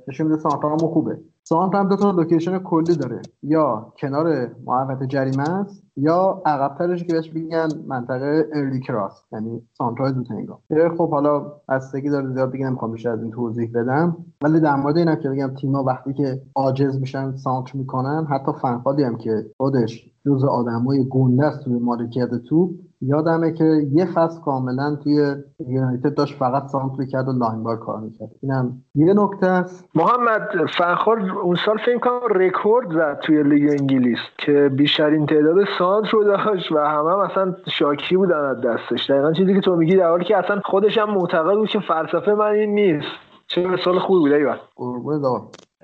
نشون میده سانترمون خوبه. سانتر هم دو تا location کلی داره. یا کنار محوطه جریمه است یا عقبترش که بهش میگن منطقه early cross یعنی سانترای زود هنگام. خب حالا بستگی داره زیاد دیگه نمی‌خوام بیشتر از این توضیح بدم. ولی در مورد اینم که بگم تیم‌ها وقتی که عاجز میشن سانتر می‌کنن حتی فن‌خالی هم که خودش جز آدمای گنده است توی مالکیت توپ یادمه که یه فصل کاملا توی یونایتد داشت فقط سانتر کرد و long ball کار می‌کرد. اینم یه نکته است. محمد فن‌خال اون سال فکر کنم رکورد زد توی لیگ انگلیس که بیشترین تعداد سانتر رو داشت و همه هم اصلا شاکی بودن از دستش. دقیقا چیزی که تو میگی در حالی که اصلا خودش هم معتقد بود که فلسفه من این نیست. چه سال خوبی بوده ایوان.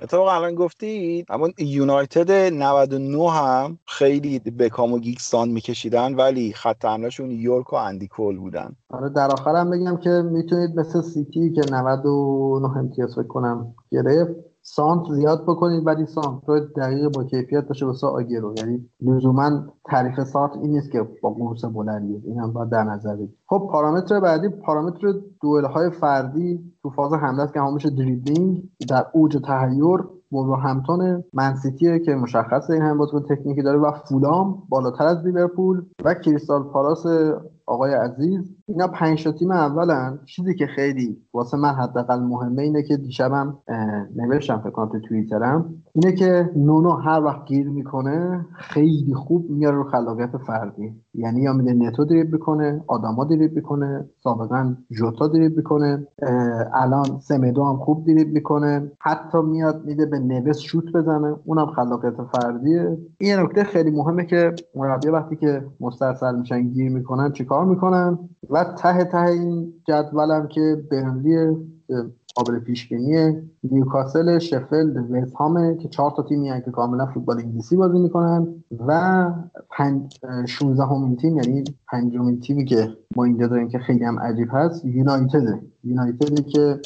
اتفاقا الان گفتید اما یونایتد 99 هم خیلی بکام و گیگز سانتر میکشیدن ولی خط حملهشون یورک و اندی کول بودن. آره در آخر هم بگم که می‌تونید مثل سیتی که 99 امتیاز فکر کنم گرفت سانت زیاد بکنید ولی سانت دقیق با کیفیت باشه واسه آگیرو یعنی لزوما تعریف سانت این نیست که با قرص بلندی. این هم باید در نظر بگیرید. خب پارامتر بعدی پارامتر دوئل های فردی تو فاز حمله است که همون میشه دریبلینگ در اوج تهیر و همتون منسیتیه که مشخصه این هم بازیکن تکنیکی داره و فولام بالاتر از لیورپول و کریستال پالاس آقای عزیز اینا پنج تیم اولن. چیزی که خیلی واسه من حداقل مهمه اینه که دیشبم نوشتم فکر کنم تو توییترم. اینه که نونو هر وقت گیر می‌کنه خیلی خوب میاره رو خلاقیت فردی. یعنی یا میده نتو دریب می‌کنه آداما دریب می‌کنه سابقا جوتا دریب می‌کنه الان سمدو هم خوب دریب می‌کنه حتی میاد میده به نوس شوت بزنه اونم خلاقیت فردیه. این نکته خیلی مهمه که مربی وقتی که مسترسل میشن گیر می‌کنن چیکار می‌کنن؟ و ته ته این جدولم که برنلی قابل پیش بینی نیوکاسل شفلد وستهام که چهار تا تیمی که کاملا فوتبال انگلیسی بازی می‌کنن و پنج 16 همین تیم یعنی پنجمین تیمی که ما اینجا داریم که خیلی هم عجیب هست یونایتد. یونایتدی که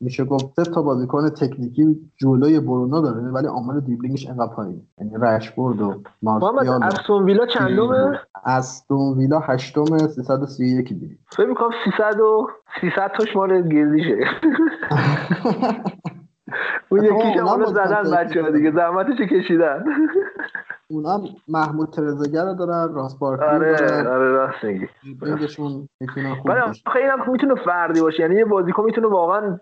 میشه گفت تا بازیکن تکنیکی جلوی برونو داره ولی آمار دیبلینگش انقدر پایین یعنی رشبورد و مارسیال استون ویلا چندمه؟ استون ویلا هشتم 331 دیدیم فکر می‌کنم 300 و 300 تاش مال گیزیشه اون یکیش هم زدن بچه ها دیگه زحمتش کشیدن. اونا محمود ترزگر رو دارن راست بارکلی آره آره راست میگی می‌تونه خوب خیلی هم می‌تونه فردی باشه یعنی یه بازیکن می‌تونه واقعا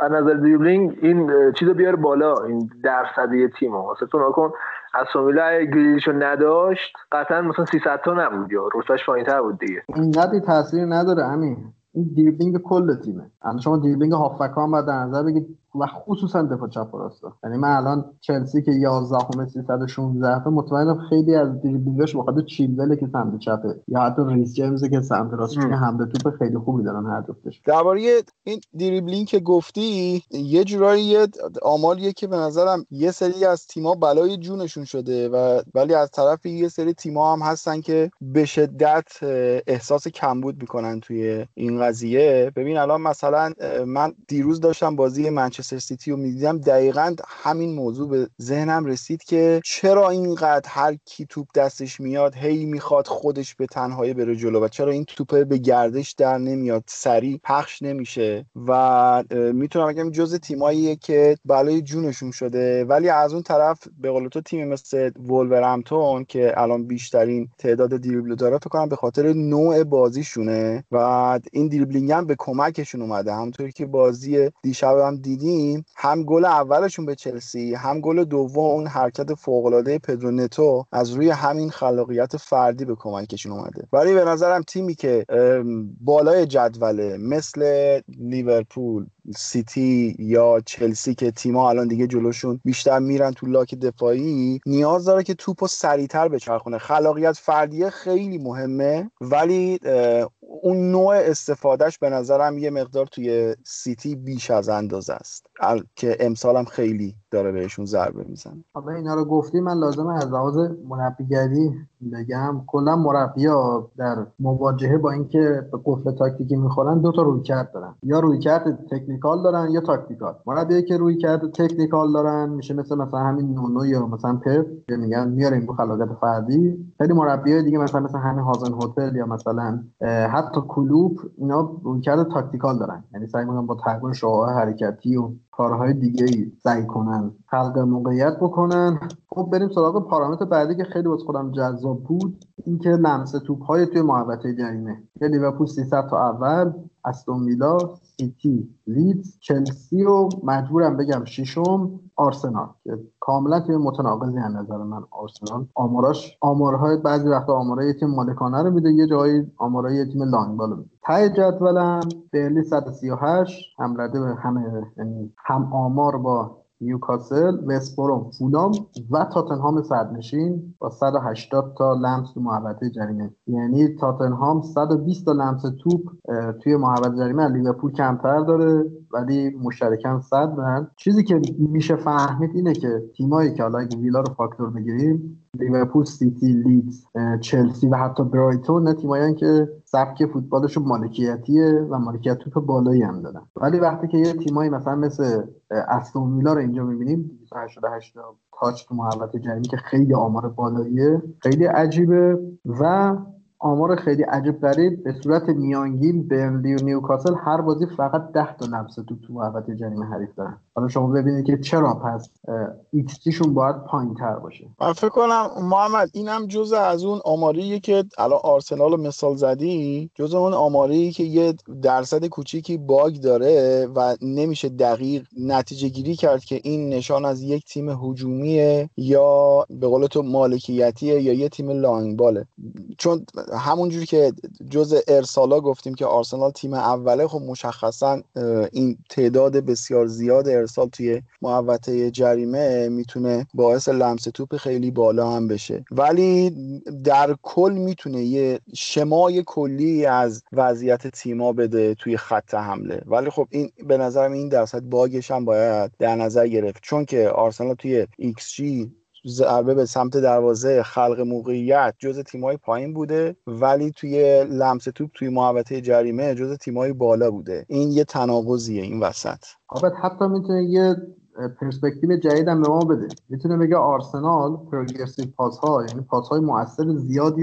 از نظر دریبلینگ این چیزو بیاره بالا این درصدی تیمو واسه تو نکن از سومیلا گریلیشو نداشت قطعا مثلا 300 تا نبود یا رتبهش پایینتر بود دیگه. اینقدر تاثیر نداره همین این دیربینگ کل تیمه. الان شما دیربینگ هافبک هم باید در نظر بگید و خصوصا دفاع چپ و راستا یعنی من الان چلسی که 11 همه 316 تا مطمئنم خیلی از دریبلینگاش بخاطر چیلوله که سمت چپه. یا حتی ریس جیمز که سمت راست چون حمله توپ خیلی خوبی دارن هر جفتش. درباره این دریبلینگ که گفتی یه جورایی یه آمالیه که به نظرم یه سری از تیم‌ها بلای جونشون شده و ولی از طرف یه سری تیم‌ها هم هستن که به شدت احساس کمبود می‌کنن توی این قضیه. ببین الان مثلا من دیروز داشتم بازی منچستر منچستر سیتی رو می‌دیدم. دقیقا همین موضوع به ذهنم رسید که چرا اینقدر هر کی توپ دستش میاد هی می‌خواد خودش به تنهایی بره جلو و چرا این توپه به گردش در نمیاد سریع پخش نمیشه. و می‌تونم بگم جز تیماییه که بلای جونشون شده. ولی از اون طرف به قول تو تیم مثل وولورهمپتون که الان بیشترین تعداد دریبل داره فکر کنم به خاطر نوع بازیشونه. و این دریبلینگ هم به کمکشون اومده. همونطوری که بازی دیشب هم دیدیم هم گل اولشون به چلسی هم گل دوم اون حرکت فوق العاده پدرو نتو از روی همین خلاقیت فردی به کمکشون اومده. ولی به نظرم تیمی که بالای جدوله مثل لیورپول سیتی یا چلسی که تیما الان دیگه جلوشون بیشتر میرن تو لاک دفاعی نیاز داره که توپو سریعتر بچرخونه. خلاقیت فردیه خیلی مهمه ولی اون نوع استفادهش به نظرم یه مقدار توی سیتی بیش از اندازه است. که امسال هم خیلی داره بهشون ضربه می‌زنه. حالا اینا رو گفتی من لازمه از لحاظ مربیگری بگم. کلا مربیا در مواجهه با اینکه به قفل تاکتیکی می‌خورن دو تا رویکرد دارن. یا رویکرد technical دارن یا tactical. مربیایی که رویکرد technical دارن میشه مثل مثلا همین نونو یا مثلا پپ که میگن میاریم رو خلاقیت فردی. خیلی مربیای دیگه مثلا مثلا همین هازنهوتل یا مثلا حتی کلوپ اینا رویکرد tactical دارن. یعنی سعی می‌کنن با تغییر شعاع حرکتی و کارهای دیگه ای سعی کنن خلق موقعیت بکنن. خب بریم سراغ پارامتر بعدی که خیلی واسه خودم جذاب بود. اینکه لمس توپ های توی محوطه جریمه. یه لیورپول 300 تا اول استون ویلا سیتی لیدز چلسی و مجبورم بگم ششم آرسنال. که کاملا توی متناقضی از نظر من آرسنال. آماراش آمارهای بعضی وقتا آمارهای تیم مالکانه رو میده یه جایی آمارهای تیم long ball رو میده. ته جدولم برنلی 138 هم رده به همه یعنی هم آمار با نیوکاسل، وستبروم، فولام و تاتنهام صدرنشین با 180 تا لمس تو محوطه جریمه. یعنی تاتنهام 120 تا لمس توپ توی محوطه جریمه لیورپول کمتر داره. ولی مشترکاً صد چیزی که میشه فهمید اینه که تیمایی که حالا اگه ویلا رو فاکتور بگیریم لیورپول سیتی لیدز چلسی و حتی برایتون تیمایی که سبک فوتبالشون مالکیتیه و مالکیت توپ بالایی هم دارن. ولی وقتی که یه تیمایی مثلا مثل استون ویلا رو اینجا می‌بینیم 288 تاچ تو محوطه جریمه که خیلی آمار بالاییه خیلی عجیبه و آمار خیلی عجیب غریب به صورت میانگین برنلی و نیوکاسل هر بازی فقط 10 تا لمس تو تو محوطه جریمه حریف دارن. حالا شما ببینید که چرا پس ایکس شون باید پایین تر باشه. من فکر کنم محمد اینم جزء از اون آماریه که الان آرسنال مثال زدی جزء اون آماری که یه درصد کوچیکی bug داره و نمیشه دقیق نتیجه گیری کرد که این نشان از یک تیم هجومیه یا به قول تو مالکیتیه یا یه تیم long ball ه. چون همونجوری که جز آرسنال گفتیم که آرسنال تیم اوله خب مشخصا این تعداد بسیار زیاد ارسال توی محوطه جریمه می‌تونه باعث لمس توپ خیلی بالا هم بشه. ولی در کل می‌تونه یه شمای کلی از وضعیت تیما بده توی خط حمله. ولی خب این به نظرم این درصد باگش هم باید در نظر گرفت. چون که آرسنال توی XG ضربه به سمت دروازه خلق موقعیت جز تیمای پایین بوده ولی توی لمس توپ توی محوطه جریمه جز تیمای بالا بوده. این یه تناقضیه این وسط. آبت حتی می‌تونه یه پرسپکتیو جدید هم به ما بده. می‌تونه بگه آرسنال progressive pass ها یعنی پاس های موثر زیادی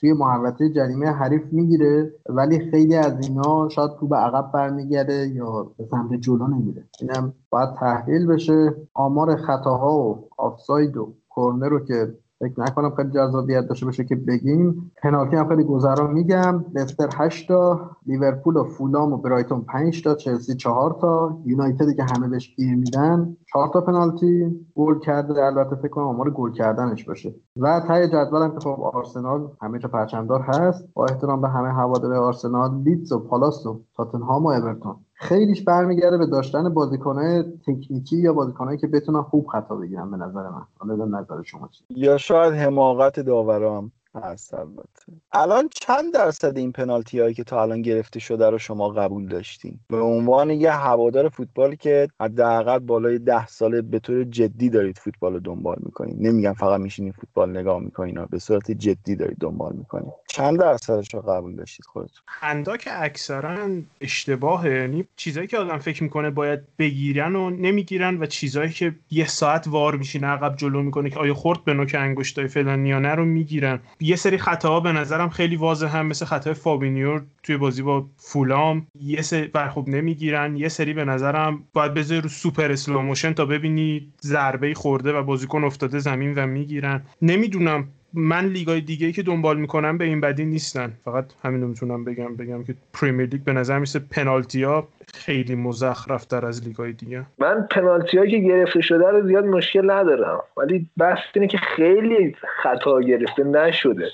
توی محوطه جریمه حریف می‌گیره ولی خیلی از اینا شاید توپ به عقب برمیگرده یا به سمت جلو نمیره. اینم باید تحلیل بشه. آمار خطاها و آفساید و کورنر رو که فکر نکنم خیلی جذابیت داشته باشه که بگیم. پنالتی هم خیلی گذرا میگم. لستر 8 تا لیورپول و فولام و برایتون 5 تا چلسی 4 تا یونایتدی که همه بهش گیر میدن 4 تا پنالتی. گل کرده البته فکر کنم آمار گل کردنش باشه. و ته جدول هم که خب آرسنال همه جا پرچمدار هست. با احترام به همه هوادار آرسنال لیدز و پالاس و تاتنهام و اورتون. خیلیش برمیگرده به داشتن بازیکنهای تکنیکی یا بازیکنهایی که بتونن خوب خطا بگیرن به نظر من. حالا نظر شما یا شاید حماقت داورام هست البته الان چند درصد این پنالتی هایی که تا الان گرفته شده رو شما قبول داشتین؟ به عنوان یه هوادار فوتبال که حداقل بالای ده ساله به طور جدی دارید فوتبال رو دنبال می‌کنید نمیگم فقط میشینید فوتبال نگاه می‌کنید به صورت جدی دارید دنبال می‌کنید چند درصدش رو قبول داشتید خودتون؟ هندا که اکثرا اشتباهه. یعنی چیزایی که آدم فکر می‌کنه باید بگیرن و نمی‌گیرن و چیزایی که یه ساعت VAR میشینه عقب جلو می‌کنه که آیا خورد به نوک انگشتای فلان یا نه رو می‌گیرن. یه سری خطاها به نظرم خیلی واضح هم مثل خطای فابینیو توی بازی با فولام. یه سری خب نمی‌گیرن. یه سری به نظرم باید بذاری رو super slow motion تا ببینی ضربه خورده و بازیکن افتاده زمین و می‌گیرن. نمی‌دونم. من لیگای دیگه ای که دنبال می‌کنم به این بدی نیستن. فقط همین می‌تونم بگم بگم که پریمیر لیگ به نظر میسه پنالتی ها خیلی مزخرف تر از لیگای دیگه. من پنالتی که گرفته شده رو زیاد مشکل ندارم. ولی بحث اینه که خیلی خطا گرفته نشده.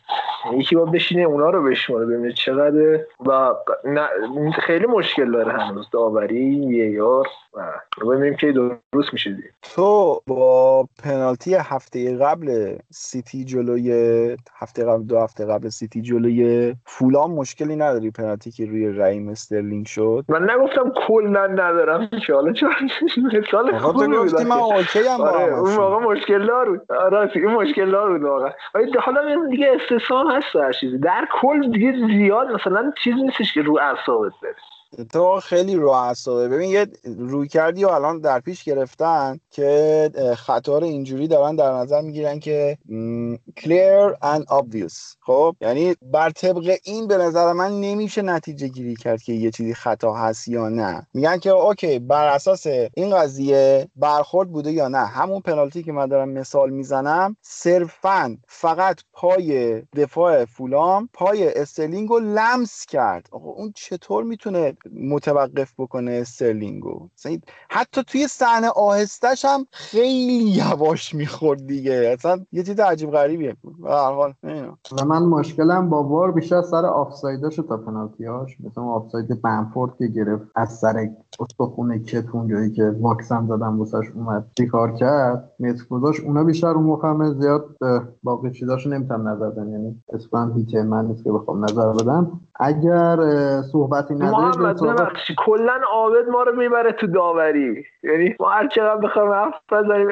یکی با بشینه اونا رو بشماره ببینه چقدر و خیلی مشکل داره هنوز. داوری یه یار و ببینیم که درست میشه دید. تو با پنالتی هفته قبل سیتی جلوی هفته قبل دو هفته قبل سیتی جلوی فولام مشکلی نداری پنالتی که روی رحیم استرلینگ شد؟ من نگفتم گفتم کلا ندارم حالا چون مثال خوبی بود من okay ام آره اون موقع مشکل دار بود. آره این مشکل دار بود واقعا. حالا دیگه استثنا هست هر چیزی. در کل دیگه زیاد مثلا چیز نیستش که رو اعصابت بره. تو خیلی رو اعصابه. ببین یه رویکردی رو الان در پیش گرفتن که خطا اینجوری دارن در نظر می‌گیرن که clear and obvious. خب؟ یعنی بر طبق این به نظر من نمیشه نتیجه گیری کرد که یه چیزی خطا هست یا نه. میگن که okay بر اساس این قضیه برخورد بوده یا نه. همون پنالتی که من دارم مثال می‌زنم صرفا فقط پای دفاع فولام پای استرلینگ رو لمس کرد. اون چطور می‌تونه متوقف بکنه استرلینگو حتی توی صحنه آهستش هم خیلی یواش می‌خورد دیگه. اصلا یه چیز عجیب غریبیه. به هر حال و من مشکلم با وار بیشتر سر آفسایداش تا پنالتیاش مثلا آفساید بنفورد که گرفت از سر استخونه کتون جایی که واکسن دادم واسش اومد. چیکار کرد؟ متر گذاشت اونا بیشتر اون موقع زیاد باقی چیزاشو نمی‌تونم نظر بدم یعنی اسپان هیچ من نیست که بخوام نظر بدم. اگر صحبتی ندارید ببخشی. کلا عابد ما رو می‌بره تو داوری. یعنی ما هر چقدر بخوایم حرف بزنیم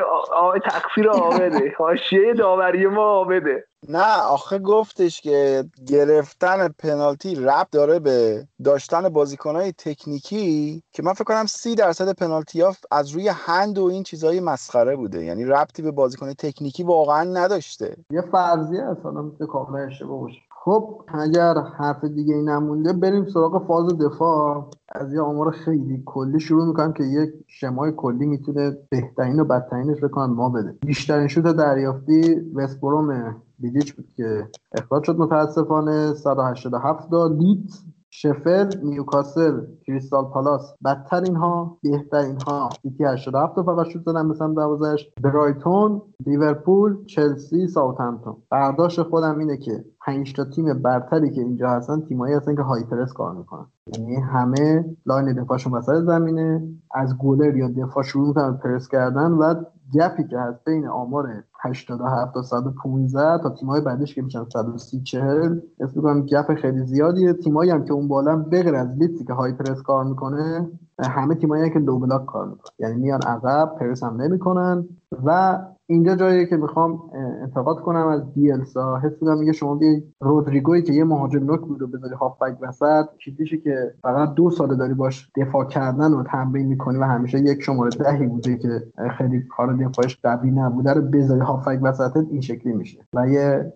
تقصیر عابده. حاشیه داوری ما عابده. نه آخه گفتش که گرفتن پنالتی ربط داره به داشتن بازیکنهای تکنیکی که من فکر کنم سی درصد پنالتی ها از روی هند و این چیزهای مسخره بوده. یعنی ربطی به بازیکن تکنیکی واقعا نداشته. یه فرضیه اصلا کاملا اشتباه باشه. خب اگر حرف دیگه ای نمونده بریم سراغ فاز دفاع. از یه آمار خیلی کلی شروع می‌کنم که یک شمای کلی می‌تونه بهترین و بدترینش بکنم ما بده. بیشترین شوت دریافتی وستبروم بیلیچ بود که اخراج شد متاسفانه 187 تا لیدز شفیلد نیوکاسل کریستال پالاس. بدتر اینها بهتر اینها. سیتی 87 تا فقط شوت زدن مثلا دوازش برایتون لیورپول چلسی ساوثهمپتون برداشت خودم اینه که 5 تا تیم برتری که اینجا هستن تیمایی هستن که high press کار می‌کنن. یعنی همه line دفاعشون وسط زمینه. از گلر یا دفاع شروع می‌کنن پرس کردن و گپی که هست بین آمار 87 تا 115 تا تیمای بعدش که میشن 130 40 اسم کنم گپ خیلی زیادیه. تیمایی هم که اون بالا بغیر از لیدزی که های پرس کار می‌کنه همه تیمایی که دو بلاک کار می‌کنن. یعنی میان عقب پرس هم نمی‌کنن. و اینجا جاییه که می‌خوام انتقاد کنم از بیلسا حس می‌کنم میگه شما بیای رودریگوی که یه مهاجم نوک بود و بذاری هافبک وسط چیزیشه که فقط دو ساله داری باش دفاع کردن و تمرین می‌کنی و همیشه یک شماره دهی بوده که خیلی کار دفاعش قوی نبوده رو بذاری هافبک وسط این شکلی میشه. و یه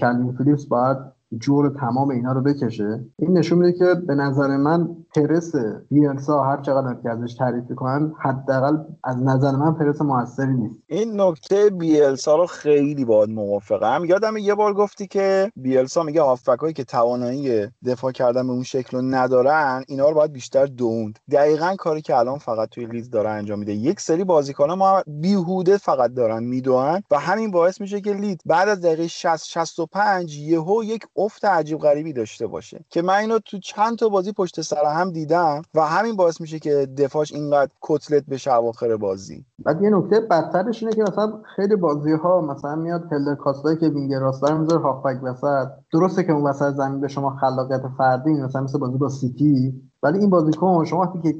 کلین فیلیپس باید جور تمام اینا رو بکشه. این نشون میده که به نظر من پرس بیلسا هر چقدر که ازش تعریف کنن حداقل از نظر من پرس موثری نیست. این نکته بیلسا رو خیلی باید موافقم. یادم یه بار گفتی که بیلسا میگه هافبکایی که توانایی دفاع کردن به اون شکل رو ندارن اینا رو باید بیشتر دوند. دقیقا کاری که الان فقط توی لیز داره انجام میده. یک سری بازیکن‌ها ما بیهوده فقط دارن میدوئن و همین باعث میشه که لید بعد از دقیقه 60 65 یهو یک افت عجیب غریبی داشته باشه. که من اینو تو چند تا بازی پشت سر هم دیدم و همین باعث میشه که دفاعش اینقدر کتلت بشه اواخر بازی. بعد یه نکته بدترش اینه که مثلا خیلی بازی ها مثلا میاد هلدر کاستایی که وینگر رو می‌ذاره هافبک وسط. درسته که اون وسط زمین به شما خلاقیت فردی مثلا مثل بازی با سیتی. ولی این بازیکن شما وقتی که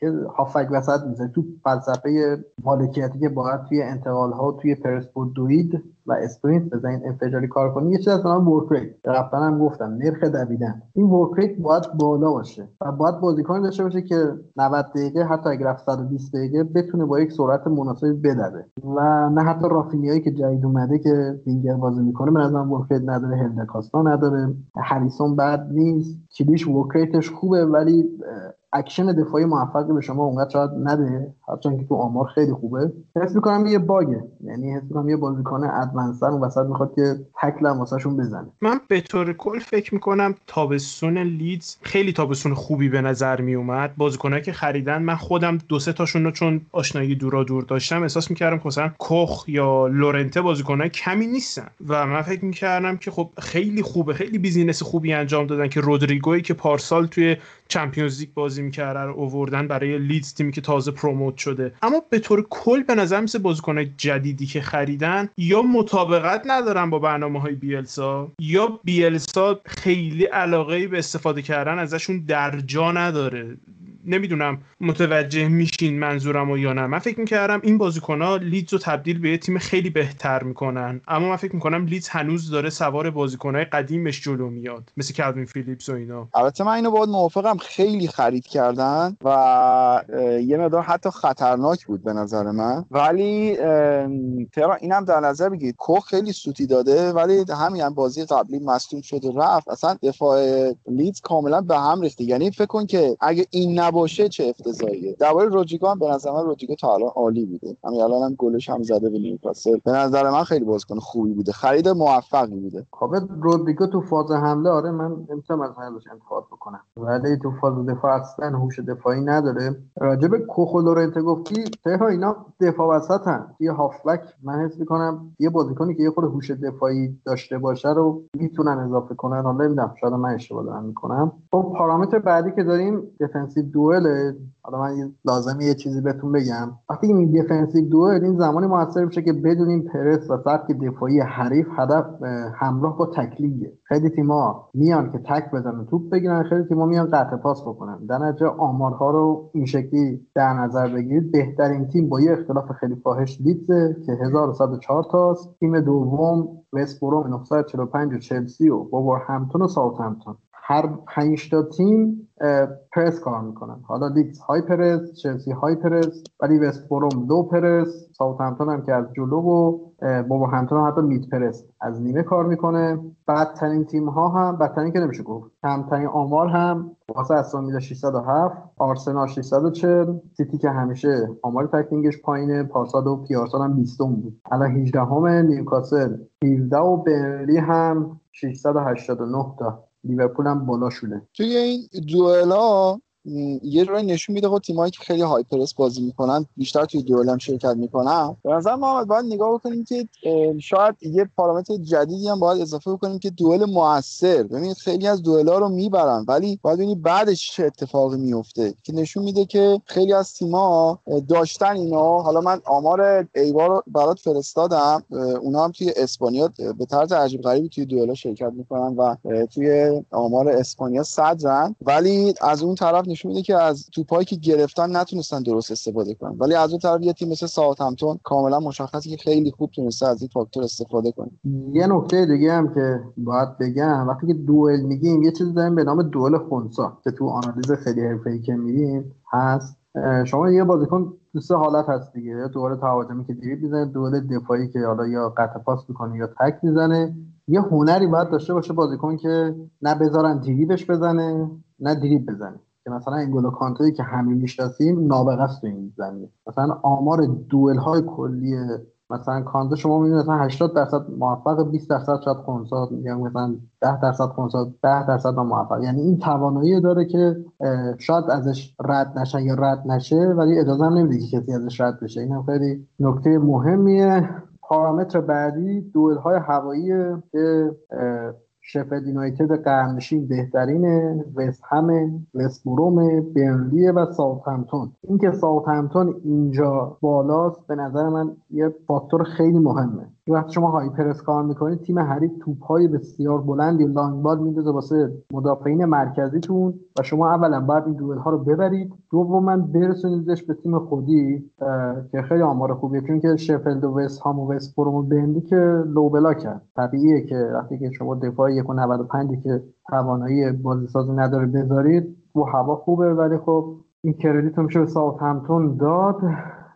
که هافک وسط میزه تو فلسفه مالکیتی که باید توی انتقال ها توی پرسپوردوید و اسپرینت بزنید انفجاری کار کنید یه چیز از نام ورک ریت رفتن هم گفتم نرخ دویدن. این ورک ریت باید بالا باشه و باید بازیکن داشته باشه که 90 دقیقه حتی اگر 120 دقیقه بتونه با یک سرعت مناسبی بدوه. و نه حتی رافینیایی که جدید اومده که وینگر بازی می‌کنه به نظرم ورک ریت نداره هلدر کاستا نداره هریسون بد نیست. کلیش work rate ش خوبه ولی اکشن دفاعی موفقی به شما اونقدر شاید نده هرچند که تو آمار خیلی خوبه. حس می‌کنم یه bug ه. یعنی حس می‌کنم یه بازیکن advance تر اون وسط می‌خواد که تکل هم واسهشون بزنه. من به طور کل فکر می‌کنم تابستون لیدز خیلی تابستون خوبی به نظر میومد بازیکنایی که خریدن من خودم دو سه تاشون رو چون آشنایی دورا دور داشتم احساس می‌کردم مثلا کوخ یا لورنته بازیکنای کمی نیستن. و من فکر می‌کردم که خب خیلی خوبه خیلی business خوبی انجام دادن که رودریگوی که پارسال توی Champions League بازی می‌کرده رو اووردن برای لیدز تیمی که تازه promote شده. اما به طور کل به نظر مثل بازیکنهای جدیدی که خریدن یا مطابقت ندارن با برنامه های بیلسا یا بیلسا خیلی علاقه به استفاده کردن ازشون در جا نداره. نمی‌دونم متوجه میشین منظورم و یا نه. من فکر می‌کردم این بازیکنها لیدز رو تبدیل به یه تیم خیلی بهتر می‌کنن. اما من فکر می‌کنم لیدز هنوز داره سوار بازیکنهای قدیمش جلو میاد. مثل کلوین فیلیپس و اینا. البته من اینو باید موافقم خیلی خرید کردن و یه مقدار حتی خطرناک بود به نظر من. ولی تهران اینم در نظر بگید کوخ خیلی سوتی داده ولی همین هم بازی قبلی مصدوم شد و رفت. اصلا دفاع لیدز کاملا به هم ریخته. یعنی فکر کن که اگه این نباشه چه افتضاحیه. درباره روجیگو هم به نظر من روجیگو تا الان عالی بوده. همین الان هم گلش هم زده به نیوکاسل. به نظر من خیلی بازیکن خوبی بوده. خرید موفقی بوده. خب رودریگو تو فاز حمله آره من نمی‌تونم از ازش انتقاد بکنم. ولی تو فاز دفاع اصلا هوش دفاعی نداره. راجب کوخ و لورنت گفتی تهران اینا دفاع وسطن. یه هافبک من حس می‌کنم یه بازیکنی که یه خود هوش دفاعی داشته باشه رو می‌تونن اضافه کنن. حالا نمی‌دونم شاید من اشتباه دارم می‌کنم. خب پارامتر بعدی که داریم دفنسیو دوئل حالا من لازمه یه چیزی بهتون بگم. وقتی این دفنسیو دوئل این زمانی موثر میشه که بدونیم پرس و سبک دفاعی حریف هدف همراه با تکلیه خیلی تیما میان که تک بزنن توپ بگیرن. خیلی تیما میان قطع پاس بکنن. در نتیجه آمارها رو این شکلی در نظر بگیرید. بهترین تیم با یه اختلاف خیلی فاحش لیدزه که 1104 تاست. تیم دوم وست بروم 945 و چلسی و بابر همتون و ساوت همتون هر پنج تا تیم پرس کار می‌کنن. حالا لیدز های پرس چلسی های پرس ولی وست بروم لو پرس ساوت همتون هم که از جلو و بابا همتون هم حتی میت پرس از نیمه کار می‌کنه. بدترین تیم ها هم بدترین که نمیشه گفت کمترین آمار هم واسه استون 607 آرسنال 640 سیتی که همیشه آمار تکتینگش پایینه پارسال و پیارسال هم 20 بود. الان 18 همه نیوکاسل 17 و برلی هم 689 تا. لیورپول هم بالا شده توی این دوئلا یه جورایی نشون میده خود تیمایی که خیلی های پرس بازی می‌کنن بیشتر توی هم شرکت می‌کنن. به نظر ما باید نگاه بکنیم که شاید یه پارامتر جدیدی هم باید اضافه بکنیم که دوئل موثر. ببینید خیلی از دوئلا رو می‌برن ولی باید ببینید بعدش چه اتفاقی میفته که نشون میده که خیلی از تیما داشتن اینا حالا من آمار ایوار رو برات فرستادم. اونا هم توی اسپانیا به طرز عجیب غریبی توی دوئلا شرکت می‌کنن و توی آمار اسپانیا صدرن. ولی از اون طرف نشون میده که از توپایی که گرفتن نتونستن درست استفاده کنن. ولی از اون طرف یه تیم مثل ساوثهمپتون کاملا مشخصه که خیلی خوب تونسته از این فاکتور استفاده کنه. یه نکته دیگه هم که باید بگم وقتی که دوئل میگیم یه چیزی داریم به نام دوئل خونسا که تو آنالیز خیلی حرفه‌ای که میگیم هست. شما یه بازیکن تو سه حالت هست دیگه. یا دوئل تهاجمی که دیریب می‌زنه دوئل دفاعی که حالا یا قطع پاس می‌کنه یا تک می‌زنه. یه هنری باید داشته باشه بازیکن که نه بذارن دریبش بزنه نه دریب بزنه. که مثلا انگولو کانتوی که همه می‌شناسیم نابغه است این زمینه. مثلا آمار دوئل های کلی مثلا کانتو شما می‌بینید مثلا 80 درصد موفق 20 درصد شاید خونسا میگم مثلا 10 درصد خونسا 10 درصد موفق. یعنی این توانایی داره که شاید ازش رد نشه یا رد نشه ولی اجازه هم نمیده که کسی ازش رد بشه. این هم خیلی نکته مهمیه. پارامتر بعدی دوئل های هوایی که شفد یونایتد قرنشین بهترینه وست همه وست بروم برنلیه و ساوثهمپتون. اینکه ساوثهمپتون اینجا بالاست به نظر من یه فاکتور خیلی مهمه. وقتی شما های پرس کار می‌کنید تیم حریف توپ های بسیار بلندی لانگ بال میندازه واسه مدافعین مرکزیتون و شما اولا باید این دوئل ها رو ببرید. دوما برسونیدش به تیم خودی که خیلی آمار خوبیه چون که شفلد و وست هام و وست بروم و بندی که لو بلاکن طبیعیه که وقتی که شما دفاع 1.95 که توانایی بازیسازی نداره بذارید و هوا خوبه. ولی خب این کردیت میشه به ساوت همتون داد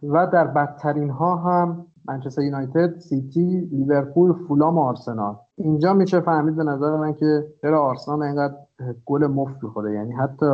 و در بدترین ها هم منچستر یونایتد سیتی لیورپول فولام و آرسنال. اینجا میشه فهمید به نظر من که چرا آرسنال اینقدر گل مفت می‌خوره. یعنی حتی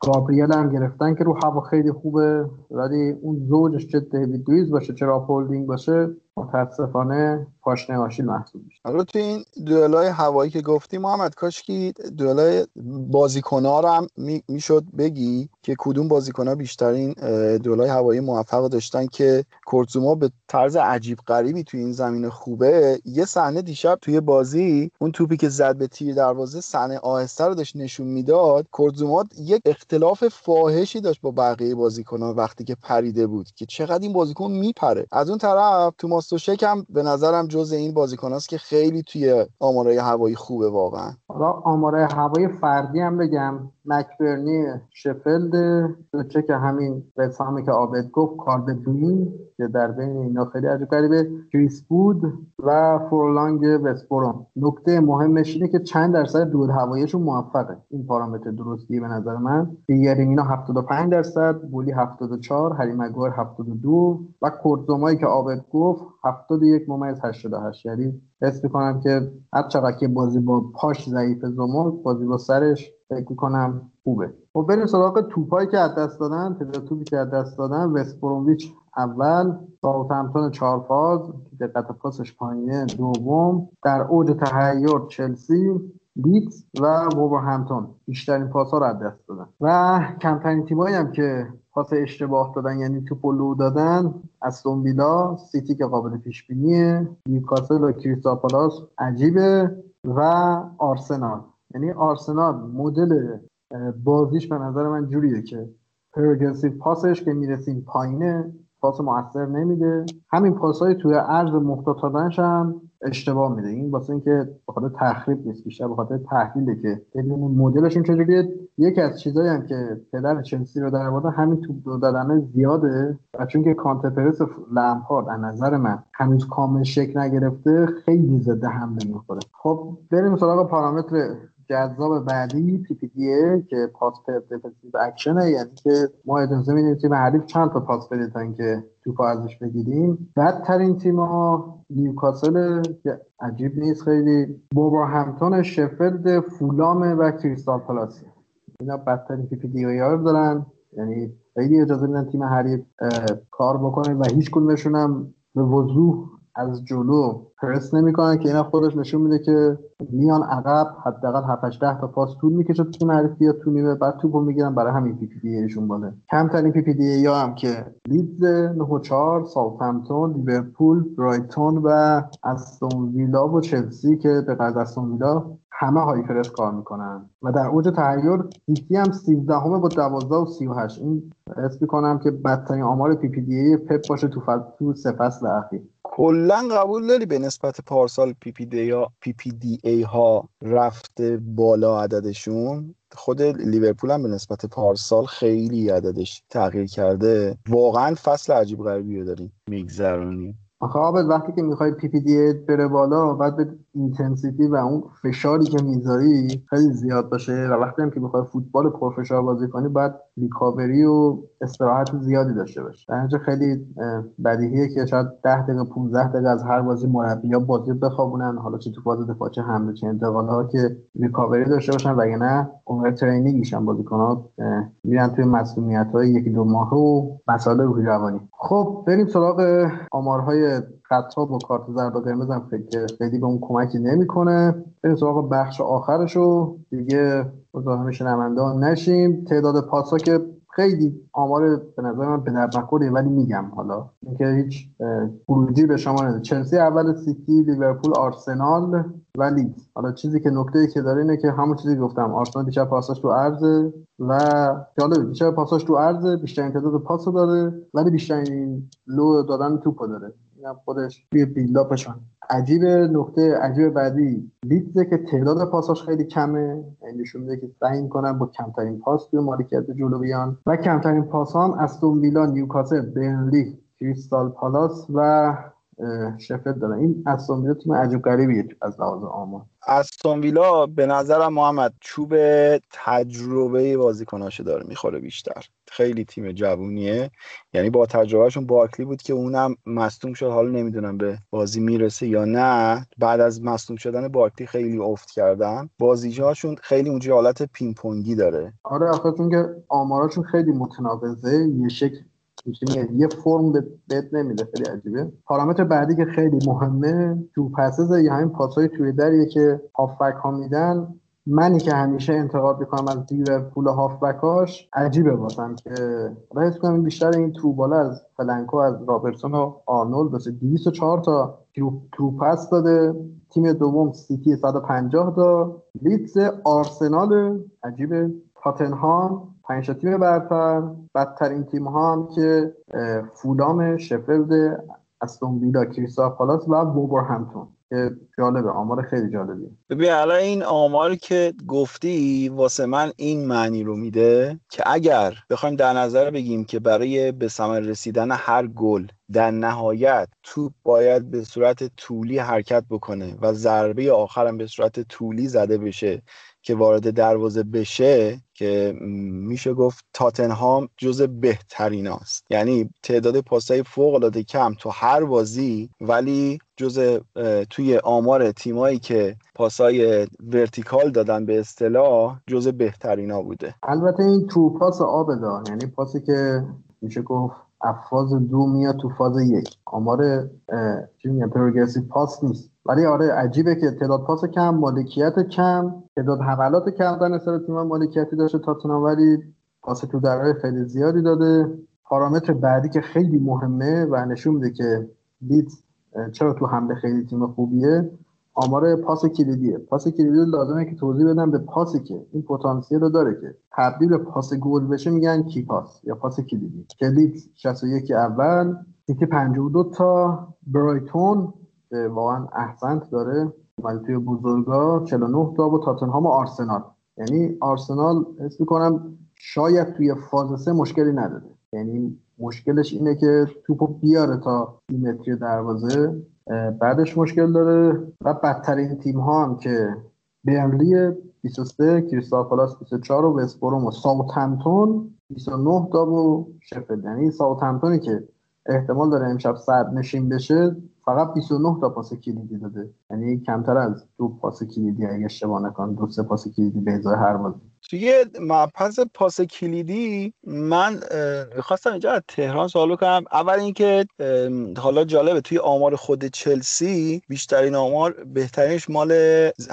گابریل هم گرفتن که رو هوا خیلی خوبه ولی اون زوجش چه دیوید باشه چه راب هولدینگ باشه متاسفانه پاشنه آشیل محسوب میشه. حالا تو این دوئلای هوایی که گفتی محمد کاشکی دوئلای بازیکن‌ها رو هم می‌شد بگی که کدوم بازیکن‌ها بیشترین دوئلای هوایی موفق داشتن که کورتزوما به طرز عجیب غریبی تو این زمین خوبه. یه صحنه دیشب توی بازی اون توپی که زد به تیر دروازه صحنه آهسته رو داشت نشون می‌داد. کورتزوما یک اختلاف فاحشی داشت با بقیه بازیکن‌ها وقتی که پریده بود که چقدر این بازیکن میپره. از اون طرف توماس توشک هم به نظرم جز این بازیکناست که خیلی توی آمارای هوایی خوبه واقعا. حالا آمارای هوایی فردی هم بگم. مکبرنی شفلد دوچه که همین رسامی که آبد گفت کارد بین که در بین اینا خیلی عجب غریبه کریس بود و فورلانگ وستبروم. نکته مهمش اینه که چند درصد دود هواییشون موفقه. این پارامتر درستی به نظر من. دیگر اینا 75 درصد بولی 74 هری مگوار 72 و کورتزومایی که آبد گفت 71 ممیز 88 یعنی حس می‌کنم که هر چقدر که بازی با پاش ضعیف زمر بازی با سرش فکر می‌کنم خوبه. خب بریم سراغ توپایی که از دست دادن تعداد توپی که از دست دادن. وست اول ساوثهمپتون چهار فاز دقت پاسش پایینه دوم. در اوج تهیر چلسی لیدز و همتون بیشترین پاس ها رو از دست دادن. و کمترین تیمایی هم که پاس اشتباه دادن یعنی توپ لو دادن از ویلا سیتی که قابل پیش بینیه نیوکاسل و کریستال پالاس عجیبه و آرسنال. یعنی آرسنال مدل بازیش به نظر من جوریه که پروگرسیو پاسش که می‌رسیم پایینه پاس موثر نمیده. همین پاسهای توی عرض محتاط هم اشتباه میده. این واسه اینکه بخاطر تخریب نیست بیشتر بخاطر تحلیله که بدون مدلشون چجوریه. یکی از چیزایی هم که پدر چلسی رو در همین توپ دادن زیاده. و چون که کانتر پرس لمپارد از نظر من هنوز کامل شکل نگرفته خیلی زده حمله می‌خوره. خب بریم سراغ پارامتر جذاب بعدی PPDA ه که pass per defensive action ه یعنی که ما اجازه میدیم تیم حریف چند تا پاس بده تا اینکه توپ ازش بگیریم. بدترین تیم ها نیوکاسل که عجیب نیست خیلی ولورهمپتون شفلد فولام و کریستال پلاسی اینا بدترین PPDA رو دارن. یعنی خیلی اجازه میدن تیم حریف کار بکنه و هیچ کدومشون هم به وضوح از جلو پرس نمی‌کنن که اینا خودش نشون میده که میان عقب حداقل 7 10 تا پاس طول می‌کشه توپ حریف بیاد تو نیمه. بعد توپو می‌گیرن برای همین PPDA شون بالا. کمترین PPDA ها هم که لیدز 9 و 4 ساوثهمپتون لیورپول برایتون و استون ویلا و چلسی که به غیر از استون ویلا همه high press کار می‌کنن. و در اوج تحیر سیتی هم 13 همه با 12 و 38 این حس می‌کنم که بدترین آمار PPDA ی پپ باشه تو فصل تو سه فصل اخیر. کلا قبول داری به نسبت پارسال PPDA, پی پی دی ای ها رفته بالا عددشون؟ خود لیورپول هم به نسبت پارسال خیلی عددش تغییر کرده. واقعا فصل عجیب غریبی رو داریم. میگذرونیم آخه آبد وقتی که می‌خوای پی پی دی بره بالا بعد به intensity و اون فشاری که می‌ذاری خیلی زیاد باشه. و وقتی هم که می‌خوای فوتبال پرفشار بازی کنی باید ریکاوری و استراحت زیادی داشته باشه. در خیلی بدیهیه که شاید 10 دقیقه 15 دقیقه از هر بازی مربی یا بازی بخوابونن. حالا چه تو فاز دفاع چه حمله چه انتقال ها که ریکاوری داشته باشن وگرنه عمر ترینینگشن بازیکن‌ها میرن توی مسئولیت های یکی دو ماه و مسائل روحی روانی خب بریم سراغ آمارهای خطا با کارت زرد و قرمز هم فکر خیلی به اون کمکی نمی‌کنه. بریم سراغ بخش آخرش رو. دیگه مزاحم شنونده نشیم. تعداد پاسا که خیلی آمار به نظر من به درد ولی میگم حالا. اینکه هیچ خروجی به شما نده. چلسی اول سیتی لیورپول آرسنال و حالا چیزی که نکته ای که داره اینه که همون چیزی گفتم آرسنال بیشتر پاساش تو عرضه و جالبه بیشتر پاساش تو عرضه بیشتر تعداد پاس داره ولی بیشتر لو دادن توپو داره. اینم خودش توی build-up شون عجیب نقطه عجیب بعدی. لیدزه که تعداد پاساش خیلی کمه. یعنی نشون میده که سعی می‌کنن با کمترین پاس توی مالکیت جلو بیان. و کمترین پاس هم استون ویلا نیوکاسل برنلی کریستال پالاس و شفت دارن. این استون ویلا تیم عجیب غریبیه از لحاظ آمار. استون ویلا به نظرم محمد چوب تجربه بازیکناشو داره می‌خوره بیشتر. خیلی تیم جوونیه. یعنی با تجربهشون باکلی بود که اونم مصدوم شد. حالا نمی‌دونم به بازی می‌رسه یا نه. بعد از مصدوم شدن باکلی خیلی افت کردن. بازیجاشون خیلی اونجا حالت پینگ داره. آره آخه چون که آماراشون خیلی متناقضه. یه شکل یه فرم بهت نمیده خیلی عجیبه. پارامتر بعدی که خیلی مهمه through passes یا همین پاسای تو دریه که هافبک ها میدن. منی که همیشه انتقاد می‌کنم از لیورپول هافبکاش عجیبه واسم که حس کنم بیشتر این through ball از فلنکه از رابرتسون و آرنولد واسه 204 تا through pass داده. تیم دوم سیتی 150 تا. لیدز آرسنال عجیبه. تاتنهام پنج تیم برتر. بدترین تیم ها هم که فولام شفلد استون ویلا کریستال پالاس و همتون که جالبه آمار خیلی جالبی ببین الان این آماری که گفتی واسه من این معنی رو میده که اگر بخوایم در نظر بگیم که برای به ثمر رسیدن هر گل در نهایت توپ باید به صورت طولی حرکت بکنه و ضربه آخرم به صورت طولی زده بشه که وارد دروازه بشه که میشه گفت تاتنهام جز بهترین است. یعنی تعداد پاسای فوق العاده کم تو هر بازی ولی جز توی آمار تیمایی که پاسای ورتیکال دادن به اصطلاح جز بهترینا بوده. البته این تو پاس آبدار یعنی پاسی که میشه گفت افاز دو میاد تو فاز یک. آمار چی میگن پروگرسیو پاس نیست. ولی آره عجیبه که تعداد پاس کم مالکیت کم تعداد حملات کم در نسبت تیم مالکیتی داشته تاتنهام ولی پاس تو درهای خیلی زیادی داده. پارامتر بعدی که خیلی مهمه و نشون میده که لیت چرا تو حمله خیلی تیم خوبیه آمار پاس کلیدیه. پاس کلیدی لازمه که توضیح بدم به پاسی که این پتانسیل رو داره که تبدیل به پاس گل بشه میگن کی پاس یا پاس کلیدی. کلید 61 اول سیتی 52 تا برایتون واقعا احسنت داره. ولی توی بزرگا 49 تا و تاتنهام و آرسنال. یعنی آرسنال حس می‌کنم شاید توی فاز سه مشکلی نداره. یعنی مشکلش اینه که توپو بیاره تا این متری دروازه. بعدش مشکل داره و بدترین تیم ها هم که برنلی 23 کریستال پالاس 24 و وستبروم و ساوثهمپتون 29 تا و شفیلد. یعنی ساوثهمپتونی که احتمال داره امشب صد نشین بشه فقط 29 تا پاس کلیدی داده. یعنی کمتر از دو پاس کلیدی اگه اشتباه نکنم دو سه پاس کلیدی به ازای هر بازی. توی مبحث پاس کلیدی من خواستم اینجا از تهران سوال کنم اول اینکه حالا جالبه توی آمار خود چلسی بیشترین آمار بهترینش مال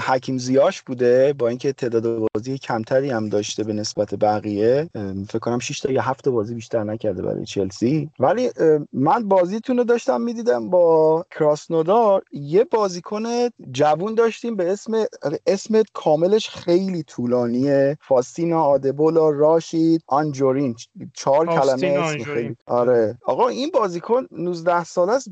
حکیم زیاش بوده. با اینکه تعداد بازی کمتری هم داشته به نسبت بقیه. فکر کنم 6 تا یا 7 بازی بیشتر نکرده برای چلسی. ولی من بازیتون رو داشتم می‌دیدم با کراسنودار. یه بازیکن جوون داشتیم به اسم اسم کاملش خیلی طولانیه. فاستینا آدبولا راشید آنجورین چهار کلمه اسم خیلی. آره. آقا این بازیکن 19 ساله است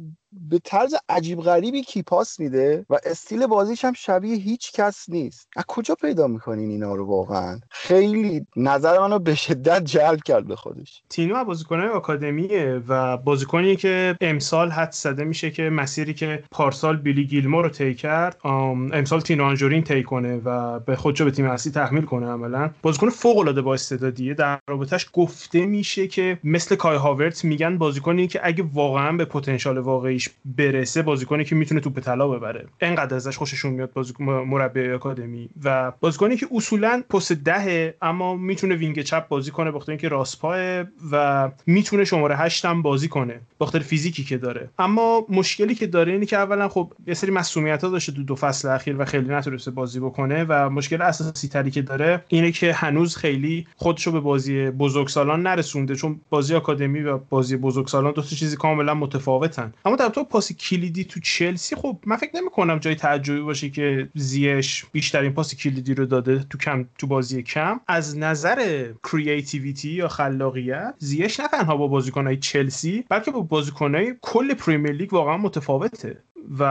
به طرز عجیب غریبی کیپاس میده و استیل بازیش هم شبیه هیچ کس نیست. از کجا پیدا می‌کنین اینا رو واقعا؟ خیلی نظر منو به شدت جلب کرد به خودش. تینو بازیکنهای آکادمیه و بازیکنی که امسال حد زده میشه که مسیری که پارسال بیلی گیلمو رو طی کرد امسال تینو آنجورین طی کنه و به خودشو به تیم اصلی تحمیل کنه عملا. بازیکن فوق العاده با استعدادیه. در رابطش گفته میشه که مثل کای هاورت میگن بازیکنی که اگه واقعا به پتانسیل واقعی برسه بازیکنی که می‌تونه توپ طلا ببره. انقدر ازش خوششون میاد بازیکن مربی آکادمی. و بازیکنی که اصولا پست 10 ه اما می‌تونه وینگ چپ بازی کنه بخاطر اینکه راست پاه و می‌تونه شماره 8 هم بازی کنه بخاطر فیزیکی که داره. اما مشکلی که داره اینه که اولا خب یه سری مصدومیت‌ها داشته دو دو فصل اخیر و خیلی نتونسته بازی بکنه و مشکل اساسی تری که داره اینه که هنوز خیلی خودشو به بازی بزرگسالان نرسونده چون بازی آکادمی و بازی بزرگسالان دو تا چیزی کاملا متفاوتن. اما در تو پاس کلیدی تو چلسی خب من فکر نمی کنم جای تعجبی باشه که زیاش بیشترین پاس کلیدی رو داده تو کم تو بازی کم. از نظر creativity یا خلاقیت زیاش نه تنها با بازیکنهای چلسی بلکه با بازیکنهای کل پریمیر لیگ واقعا متفاوته. و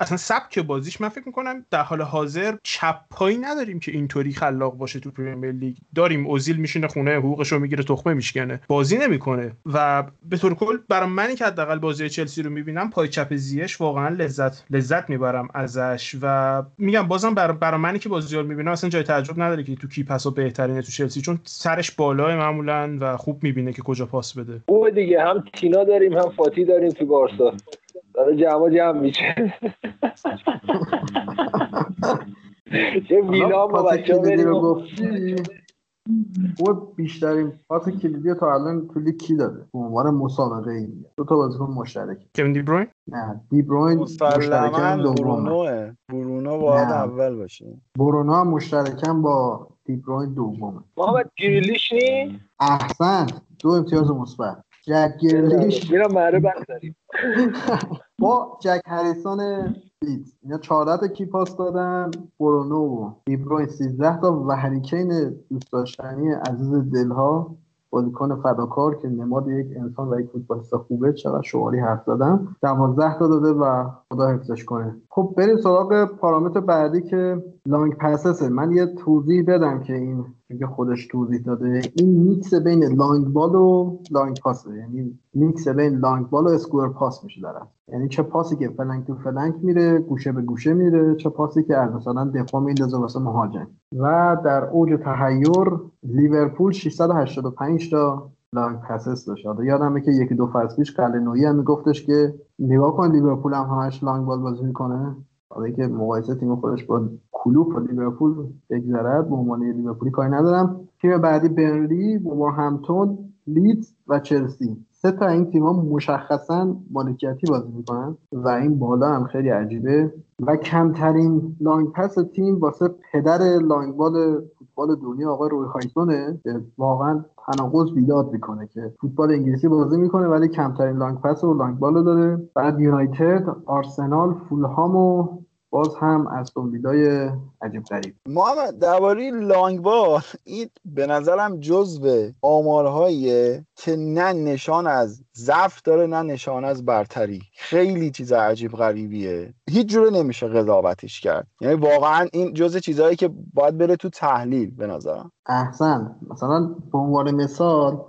اصلا سبک بازیش من فکر می‌کنم در حال حاضر چپ پایی نداریم که اینطوری خلاق باشه تو پریمیر لیگ. داریم اوزیل میشینه خونه حقوقش رو می‌گیره تخمه میشکنه. بازی نمی‌کنه. و به طور کل برای منی که حداقل بازی چلسی رو می‌بینم پای چپ زیاش واقعا لذت لذت می‌برم ازش. و میگم بازم برای برا منی که بازی رو می‌بینم اصلا جای تعجب نداره که تو key pass و بهترینه تو چلسی چون سرش بالای معمولا و خوب می‌بینه که کجا پاس بده. خوبه دیگه هم تینا داریم هم فاتی داریم تو بارسا. داره جمع جمع میشه. چه ویلا ما بچه بریم او بیشترین پاس کلیدی تا الان تو لیگ کی داده؟ به عنوان مسابقه این دو تا بازیکن مشترک کوین دی بروین؟ نه دی بروین مشترکاً دومه برونو باید اول باشه. برونو هم مشترکاً با دی بروین دومه. محمد گریلیش نی؟ احسن دو امتیاز مثبت. جک گریلیش میرم مهره بخداریم با جک هریسون لیت اینا 14 تا کی پاس دادن؟ برونو و دیبروین 13 تا و هریکین دوست داشتنی عزیز دلها. بازیکن فداکار که نماد یک انسان و یک فوتبالیست خوبه. چقدر شعاری حرف زدم. دوازده تا داده و خدا حفظش کنه. خب بریم سراغ پارامتر بعدی که لانگ پسسه. من یه توضیح بدم که این که خودش توضیح داده این میکس بین long ball و long pass ه. یعنی میکس بین long ball و square pass میشه دارن یعنی چه پاسی که flank to flank میره گوشه به گوشه میره چه پاسی که از مثلا دفاع میندازه واسه مهاجم. و در اوج تحیر لیورپول 685 تا long passes داشت. یادمه که یکی دو فصل پیش نوعی هم میگفتش که نگاه کن لیورپول هم همش long ball بازی می‌کنه. حالا که مقایسه تیم خودش با کلوپ و لیورپول بگذرد به عنوان لیورپولی کاری ندارم. تیم بعدی برنلی همتون لیدز و چلسی. سه تا این تیم ها مشخصا مالکیتی بازی می‌کنن و این بالا هم خیلی عجیبه. و کمترین لانگ پس تیم واسه پدر لانگ بال فوتبال دنیا آقای روی هایسونه که واقعا تناقض بیداد می‌کنه که فوتبال انگلیسی بازی می‌کنه ولی کمترین لانگ پس و لانگ بال داره. بعد یونایتد آرسنال فولهام و باز هم از ویلای عجیب غریب. محمد درباره لانگ بال این به نظرم جزو آمارهاییه که نه نشان از ضعف داره نه نشان از برتری. خیلی چیز عجیب غریبیه. هیچ جوره نمیشه قضاوتش کرد. یعنی واقعا این جزء چیزهایی که باید بره تو تحلیل به نظرم. احسن. مثلا به عنوان مثال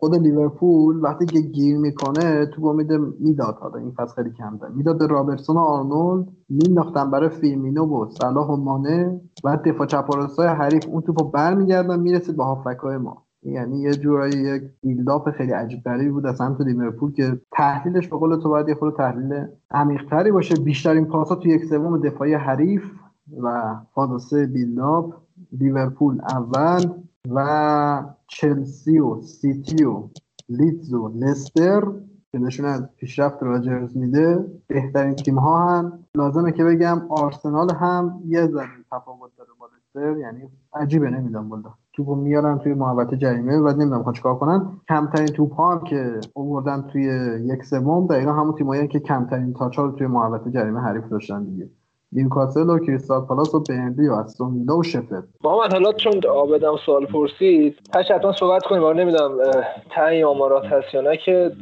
خود لیورپول وقتی که گیر می‌کنه تو امید می‌داد. حالا این فصل خیلی کم داد می‌داد به رابرتسون و آرنولد مینداختن برای فیرمینو و صلاح و مانه و دفاع چپ حریف. اون توپو برمیگردن می‌رسید به هافبک های ما. یعنی یه جورایی یک build-up خیلی عجیب غریبی بود از سمت لیورپول که تحلیلش به قول تو باید یه خود تحلیل عمیقتری باشه. بیشترین پاسا تو یک سوم دفاعی حریف و فاز سه build-up. لیورپول اول. و چلسی و سیتی و لیدز و لستر که نشون از پیشرفت راجرز میده بهترین تیم ها هم لازمه که بگم آرسنال هم یه ذره تفاوت داره با لستر یعنی عجیبه نمی‌دونم والا. توپو میارن توی محوطه جریمه و نمی‌دونم خواهد چیکار کنن. کمترین توپ ها که آوردن توی یک سوم دقیقا همون تیمایی که کمترین تاچ رو توی محوطه جریمه حریف داشتن دیگه. نیوکاسل و کریستال پالاس و بنلی و استون ویلا و شفل. محمد حالا چون آبدم سوال پرسید تش حتما صحبت کنیم. آره نمی‌دونم تعیین آمارات هست یا نه که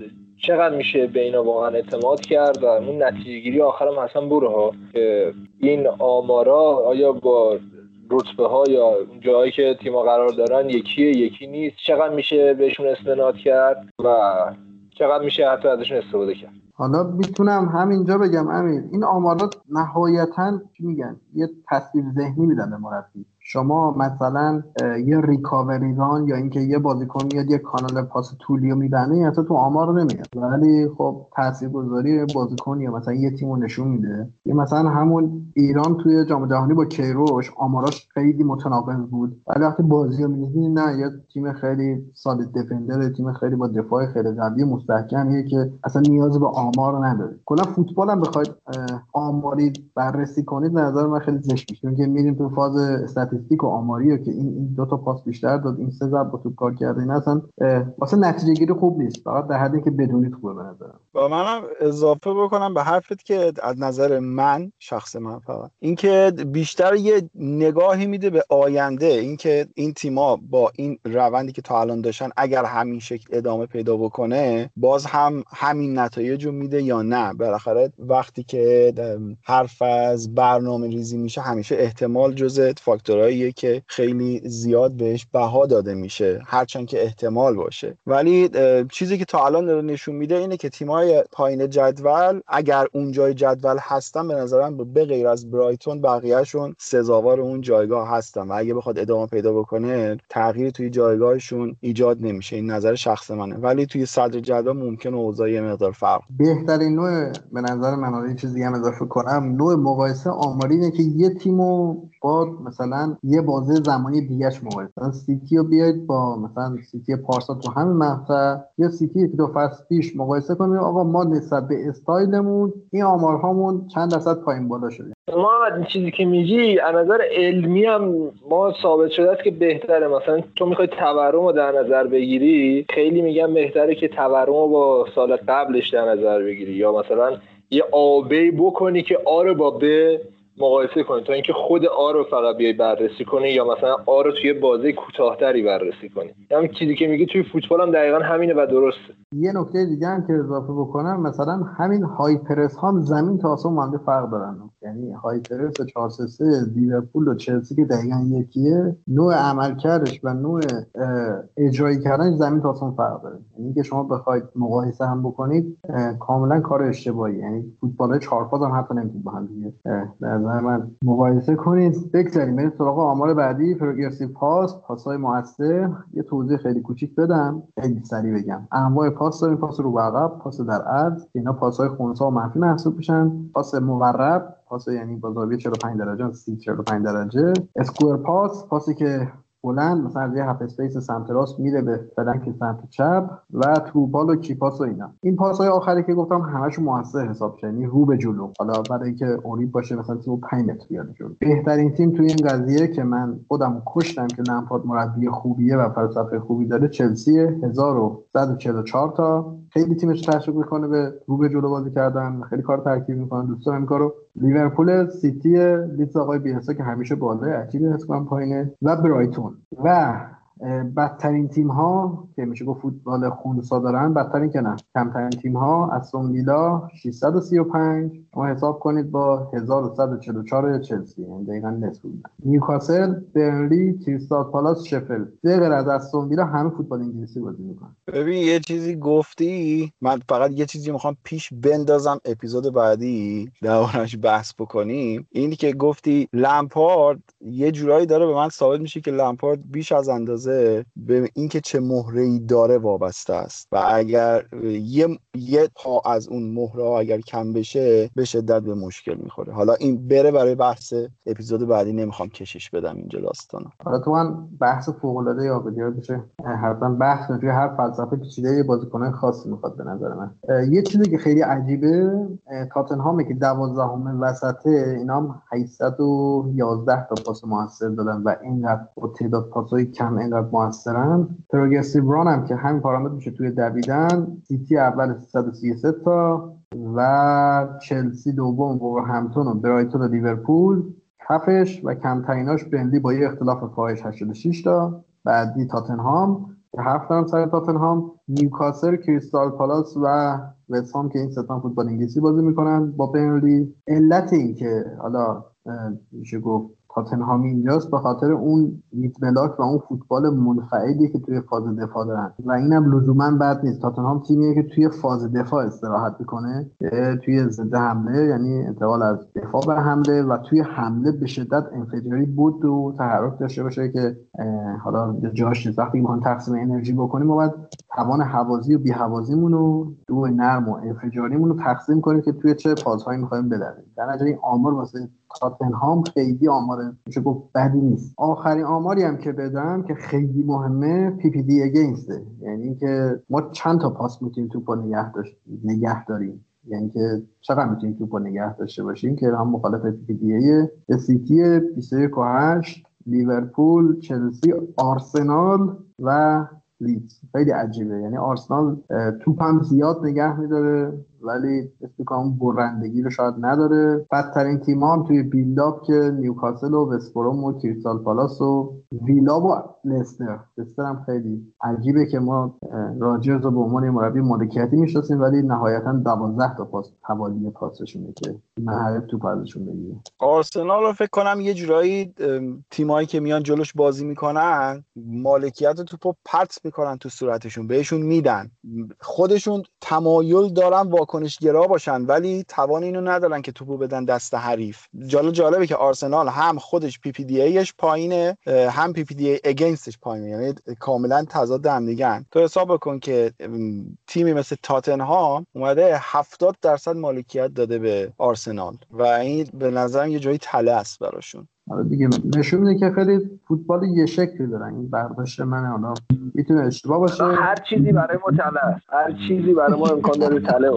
چقدر میشه به اینا واقعا اعتماد کرد و اون نتیجه گیری آخرم حسن بوره ها؟ که این آمارا آیا با رتبه ها یا جایی که تیما قرار دارن یکیه یکی نیست؟ چقدر میشه بهشون استناد کرد و چقدر میشه حتی ازشون استفاده کرد؟ حالا می‌تونم همینجا بگم امیر. این آمارات نهایتا چی میگن؟ یه تصویر ذهنی میدن به مربی. شما مثلا یه ریکاوری ران یا اینکه یه بازیکن میاد یه کانال پاس طولی رو میبنه اصلا تو آمار نمیاد. ولی خب تاثیرگذاری بازیکن یا مثلا یه تیم رو نشون میده. یه مثلا همون ایران توی جام جهانی با کیروش آماراش خیلی متناقض بود. ولی وقتی بازی رو می‌دیدی نه یه تیم خیلی سالید دفندر تیم خیلی با دفاع خیلی قوی مستحکمیه که اصلا نیاز به آمار نداره. کلا فوتبال هم بخواید آماری بررسی کنید نظر من خیلی زشت میشه. که میریم تو فاز استاتستیک و آماری که این دو تا پاس بیشتر داد این سه ضربه توپ کار کرده این اصلا واسه نتیجه گیری خوب نیست. فقط در حدی که بدونید خوبه به با منم اضافه بکنم به حرفت که از نظر من شخص من فقط اینکه بیشتر یه نگاهی میده به آینده. اینکه این تیما با این روندی که تا الان داشتن اگر همین شکل ادامه پیدا بکنه باز هم همین نتایج رو میده یا نه. بالاخره وقتی که حرف از برنامه ریزی میشه همیشه احتمال جزء فاکتور فاکتورهاییه که خیلی زیاد بهش بها داده میشه هرچند که احتمال باشه. ولی چیزی که تا الان داره نشون میده اینه که تیمای پایین جدول اگر اون جای جدول هستن به نظرم به غیر از برایتون بقیهشون سزاوار اون جایگاه هستن. و اگه بخواد ادامه پیدا بکنه تغییر توی جایگاهشون ایجاد نمیشه. این نظر شخص منه. ولی توی صدر جدول ممکن اوضاع یه مقدار فرق بهترین نوع به نظر من چیزی هم اضافه کنم نوع مقایسه آماری اینه که یه تیمو با مثلا یه بازه زمانی دیگهش مقایسه مثلا سیتی رو بیاید با مثلا سیتی پارسال تو همین مقطع یا سیتی که دو فصل پیش مقایسه کنید آقا ما نسبت به استایلمون این آمارهامون چند درصد پایین بالا شده؟ ما این چیزی که میگی از نظر علمی هم ما ثابت شده است که بهتره. مثلا تو می‌خوای تورم رو در نظر بگیری خیلی میگن بهتره که تورم رو با سال قبلش در نظر بگیری. یا مثلا یه آبی بکنی که آره با به مقایسه کنی. تا اینکه خود آ رو فقط بیای بررسی کنی یا مثلا آ رو توی بازی کوتاهتری بررسی کنی. همین چیزی که میگی توی فوتبال هم دقیقا همینه و درسته. یه نکته دیگه هم که اضافه بکنم مثلا همین های پرس هم زمین تا آسمون فرق دارن. یعنی های پرس 4 3 لیورپول و چلسی که دقیقا یکیه نوع عملکردش و نوع اجرایی کردن زمین تا آسمون فرق داره. یعنی که شما بخواید مقایسه هم بکنید کاملا کار اشتباهی. یعنی فوتبال 4 هم حتی نمی‌تونید با هم دیگه نظر من مقایسه کنید. بگذاریم بریم سراغ آمار بعدی. پروگرسیو پاس پاسهای موثر. یه توضیح خیلی کوچیک بدم. خیلی سریع بگم. انواع پاس داریم. پاس رو عقب پاس در عرض. اینا پاسهای خونسا و منفی محسوب میشن. پاس مورب پاس یعنی با زاویه 45 درجه 30 45 درجه. اسکوئر پاس پاسی که بلند مثلا از یه هاف اسپیس سمت راست میره به فلنک سمت چپ و تو بال و کیپاس و اینا. این پاس های آخری که گفتم همش موثر حساب شد یعنی رو به جلو. حالا برای اینکه اورید باشه مثلا تیم 5 متر بیاد جلو. بهترین تیم توی این قضیه که من خودم کشتم که لمپارد مربی خوبیه و فلسفه خوبی داره چلسی 1144 تا. خیلی تیمش تشویق می‌کنه به رو به جلو بازی کردن خیلی کار ترکیب می‌کنن دوست دارم این کارو لیورپول سیتی لیدز آقای بیهسا که همیشه بالای عجیبی حس پایینه و برایتون. و بدترین تیم ها که میشه گفت فوتبال خونسا دارن بدترین که نه. کمترین تیم ها از ویلا 635 شما حساب کنید با 1144 چلسی یعنی دقیقا نصف نیوکاسل برنلی کریستال پالاس شفل غیر از استون ویلا همه فوتبال انگلیسی بازی می‌کنن. ببین یه چیزی گفتی؟ من فقط یه چیزی می‌خوام پیش بندازم اپیزود بعدی دربارش بحث بکنیم. اینی که گفتی لمپارد یه جورایی داره به من ثابت میشه که لمپارد بیش از اندازه به اینکه چه مهره ای داره وابسته است. و اگر یه یه پا از اون مهره اگر کم بشه به شدت به مشکل می‌خوره. حالا این بره برای بحث اپیزود بعدی نمی‌خوام کشش بدم اینجا داستانا. حالا تو من بحث فوق العاده یابدی بشه حتما بحث توی هر فلسفه پیچیده بازیکنان خاصی می‌خواد به نظر من. یه چیزی که خیلی عجیبه تاتنهامه که 12 وسطه اینا هم 811 تا پاس موثر دادن و اینقدر با تعداد پاسای کم اینقدر موثرن. پروگرسیو ران هم که همین پارامتر میشه توی دویدن سیتی اول 333 تا و چلسی دوم و همتون و برایتون و لیورپول کفش و کمتریناش بندی با یه اختلاف فاحش 86 تا. بعدی تاتنهام. که هفت هم سر تاتنهام. نیوکاسل کریستال پالاس و وستهام که این ستان فوتبال انگلیسی بازی می‌کنن. با بینلی علت این که حالا میشه گفت تاتنهام اینجاست به خاطر اون میتملاک و اون فوتبال منفعلی که توی فاز دفاع دارن. و اینم لزوما بد نیست. تاتنهام تیمیه که توی فاز دفاع استراحت می‌کنه. توی ضد حمله یعنی انتقال از دفاع به حمله و توی حمله به شدت انفجاری بود و تحرک داشته باشه که حالا جاش نیست وقتی می‌خوان تقسیم انرژی بکنیم ما باید توان حوازی و بیهوازیمون رو دو نرم و انفجاریمون رو تقسیم کنیم که توی چه فازهایی می‌خوایم بدریم در نتیجه این آمار واسه تاتنهام خیلی آمار میشه گفت بدی نیست. آخرین آماری هم که بدم که خیلی مهمه پی پی دی اگینسته یعنی اینکه ما چند تا پاس می‌تونیم توپو نگه داشت نگه داریم. یعنی که چقدر می‌تونیم توپو نگه داشته باشیم که هم مخالف PPDA سیتی 21 و 8 لیورپول چلسی آرسنال و لیدز. خیلی عجیبه. یعنی آرسنال توپ هم زیاد نگه میداره. ولی اون برندگی رو شاید نداره. بدترین تیم هم توی build-up که نیوکاسل و وستبروم و کریستال پالاس و ویلا و لستر. لستر هم خیلی عجیبه که ما راجرز رو به عنوان مربی مالکیتی می‌شناسیم ولی نهایتا دوازده تا پاس حوالی پاسشونه که محل توپ ازشون بگیره. آرسنال رو فکر کنم یه جورایی تیمایی که میان جلوش بازی می‌کنن مالکیت توپو پرت می‌کنن تو صورتشون بهشون میدن. خودشون تمایل دارن واکنش واکنشگرا باشن ولی توان اینو ندارن که توپو بدن دست حریف. جالب جالبه که آرسنال هم خودش PPDA ش پایینه هم PPDA against ش پایینه. یعنی کاملا تضاد هم دیگن تو حساب بکن که تیمی مثل تاتنهام اومده 70 درصد مالکیت داده به آرسنال. و این به نظرم یه جایی تله است براشون. آره دیگه نشون میده که خیلی فوتبال یه شکلی دارن. این برداشت من حالا می‌تونه اشتباه باشه. هر چیزی برای ما تله هر چیزی برای ما امکان داره تله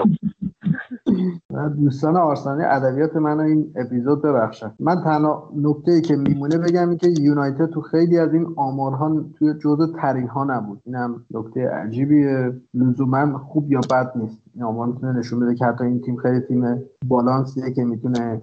دوستان آرسنالی ادبیات من این اپیزود ببخشن. من تنها نکته ای که میمونه بگم این که یونایتد تو خیلی از این آمارها توی جزء ترین ها نبود اینم نکته عجیبیه. لزوما خوب یا بد نیست. این آمار می‌تونه نشون بده که حتی این تیم خیلی تیم بالانسیه که می‌تونه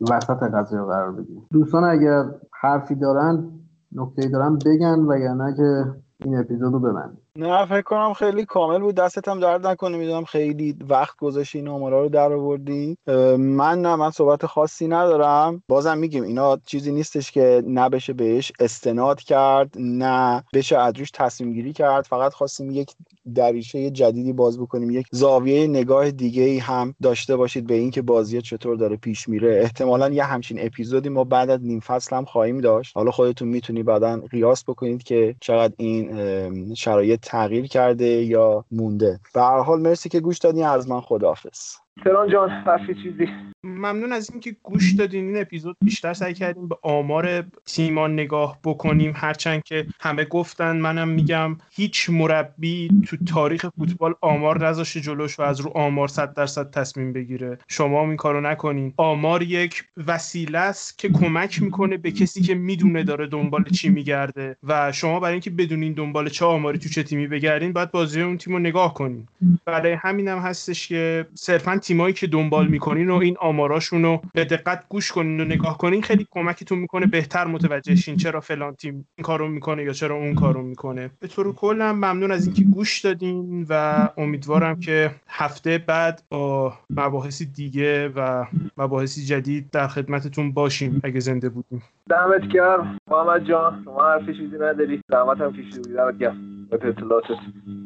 وسط قضیه قرار بدیم. دوستان اگر حرفی دارن نکته دارن بگن وگرنه که این اپیزود رو ببند نه فکر کنم خیلی کامل بود. دستت هم درد نکنه می‌دونم خیلی وقت گذاشتی این آمارا رو در آوردی. من نه من صحبت خاصی ندارم. بازم میگیم اینا چیزی نیستش که نه بشه بهش استناد کرد نه بشه از روش تصمیم گیری کرد. فقط خواستیم یک دریچه جدیدی باز بکنیم یک زاویه نگاه دیگه ای هم داشته باشید به اینکه بازی چطور داره پیش میره. احتمالا یه همچین اپیزودی ما بعد از نیم فصل هم خواهیم داشت. حالا خودتون می‌تونی بعدا قیاس بکنید که چقدر این شرایط تغییر کرده یا مونده. به هر حال مرسی که گوش دادین. از من خداحافظ. تران جان حرفی چیزی. ممنون از اینکه گوش دادین. این اپیزود بیشتر سعی کردیم به آمار تیمان نگاه بکنیم. هرچند که همه گفتن منم میگم هیچ مربی تو تاریخ فوتبال آمار نذاشته جلوش و از رو آمار صد درصد تصمیم بگیره. شما هم این کارو نکنین. آمار یک وسیله است که کمک می‌کنه به کسی که می‌دونه داره دنبال چی میگرده. و شما برای اینکه بدونین دنبال چه آماری تو چه تیمی بگردین باید بازی اون تیم رو نگاه کنین. برای همینم هستش که صرفا تیمایی که دنبال می‌کنین و این آماراشون رو به دقت گوش کنین و نگاه کنین خیلی کمکتون می‌کنه بهتر متوجه شین چرا فلان تیم این کارو می‌کنه یا چرا اون کارو می‌کنه. به طور کل ممنون از اینکه گوش دادین و امیدوارم که هفته بعد با مباحثی دیگه و مباحثی جدید در خدمتتون باشیم اگه زنده بودیم. دمت گرم. محمد جان شما حرفی چیزی نداری. هم کشیدی دمت گرم. اطلاعاتت.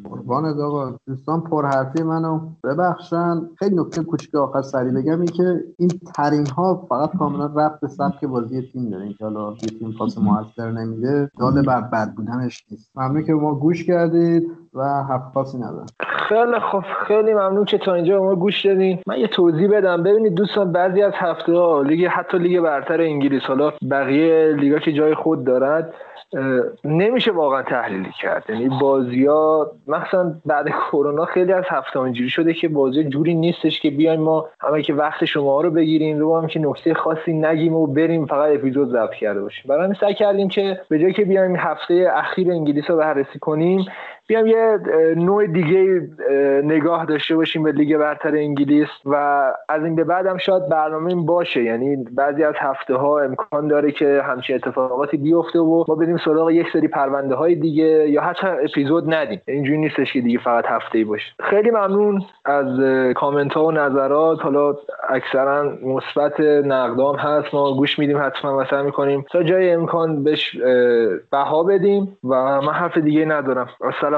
قربانت آقا. دوستان پرحرفی منو. ببخشن. خیلی نکته کوچیک آخر سری بگم این که این ترین ها فقط کاملا ربط به سبک بازی تیم داره. اینکه حالا یه تیم پاس موثر نمیده داده بر بد بودنش نیست. ممنون که ما گوش کردید. و حرف خاصی ندارم. خیلی خوب خیلی ممنون که تا اینجا ما گوش دادین. من یه توضیح بدم. ببینید دوستان بعضی از هفته ها لیگ حتی لیگ برتر انگلیس حالا بقیه لیگا که جای خود دارد نمیشه واقعا تحلیلی کرد. یعنی بازی ها مثلا بعد کرونا خیلی از هفته اینجوری شده که بازی جوری نیستش که بیایم ما همه که وقت شما رو بگیریم رو هم که نکته خاصی نگیم و بریم فقط اپیزود ضبط کرده باشیم. برای همین سعی کردیم که به جای که بیایم هفته اخیر انگلیس رو بررسی کنیم بیام یه نوع دیگه نگاه داشته باشیم به لیگ برتر انگلیس و از این به بعد هم شاید برنامه این باشه. یعنی بعضی از هفته ها امکان داره که همچین اتفاقاتی بیفته و ما بریم سراغ یک سری پرونده های دیگه یا حتی اپیزود ندیم. اینجوری نیستش که دیگه فقط هفته ای باشه. خیلی ممنون از کامنت ها و نظرات. حالا اکثرا مثبت نقدام هست. ما گوش میدیم حتما و سعی می‌کنیم. تا جای امکان بهش بها بدیم و من حرف دیگه ندارم. السلام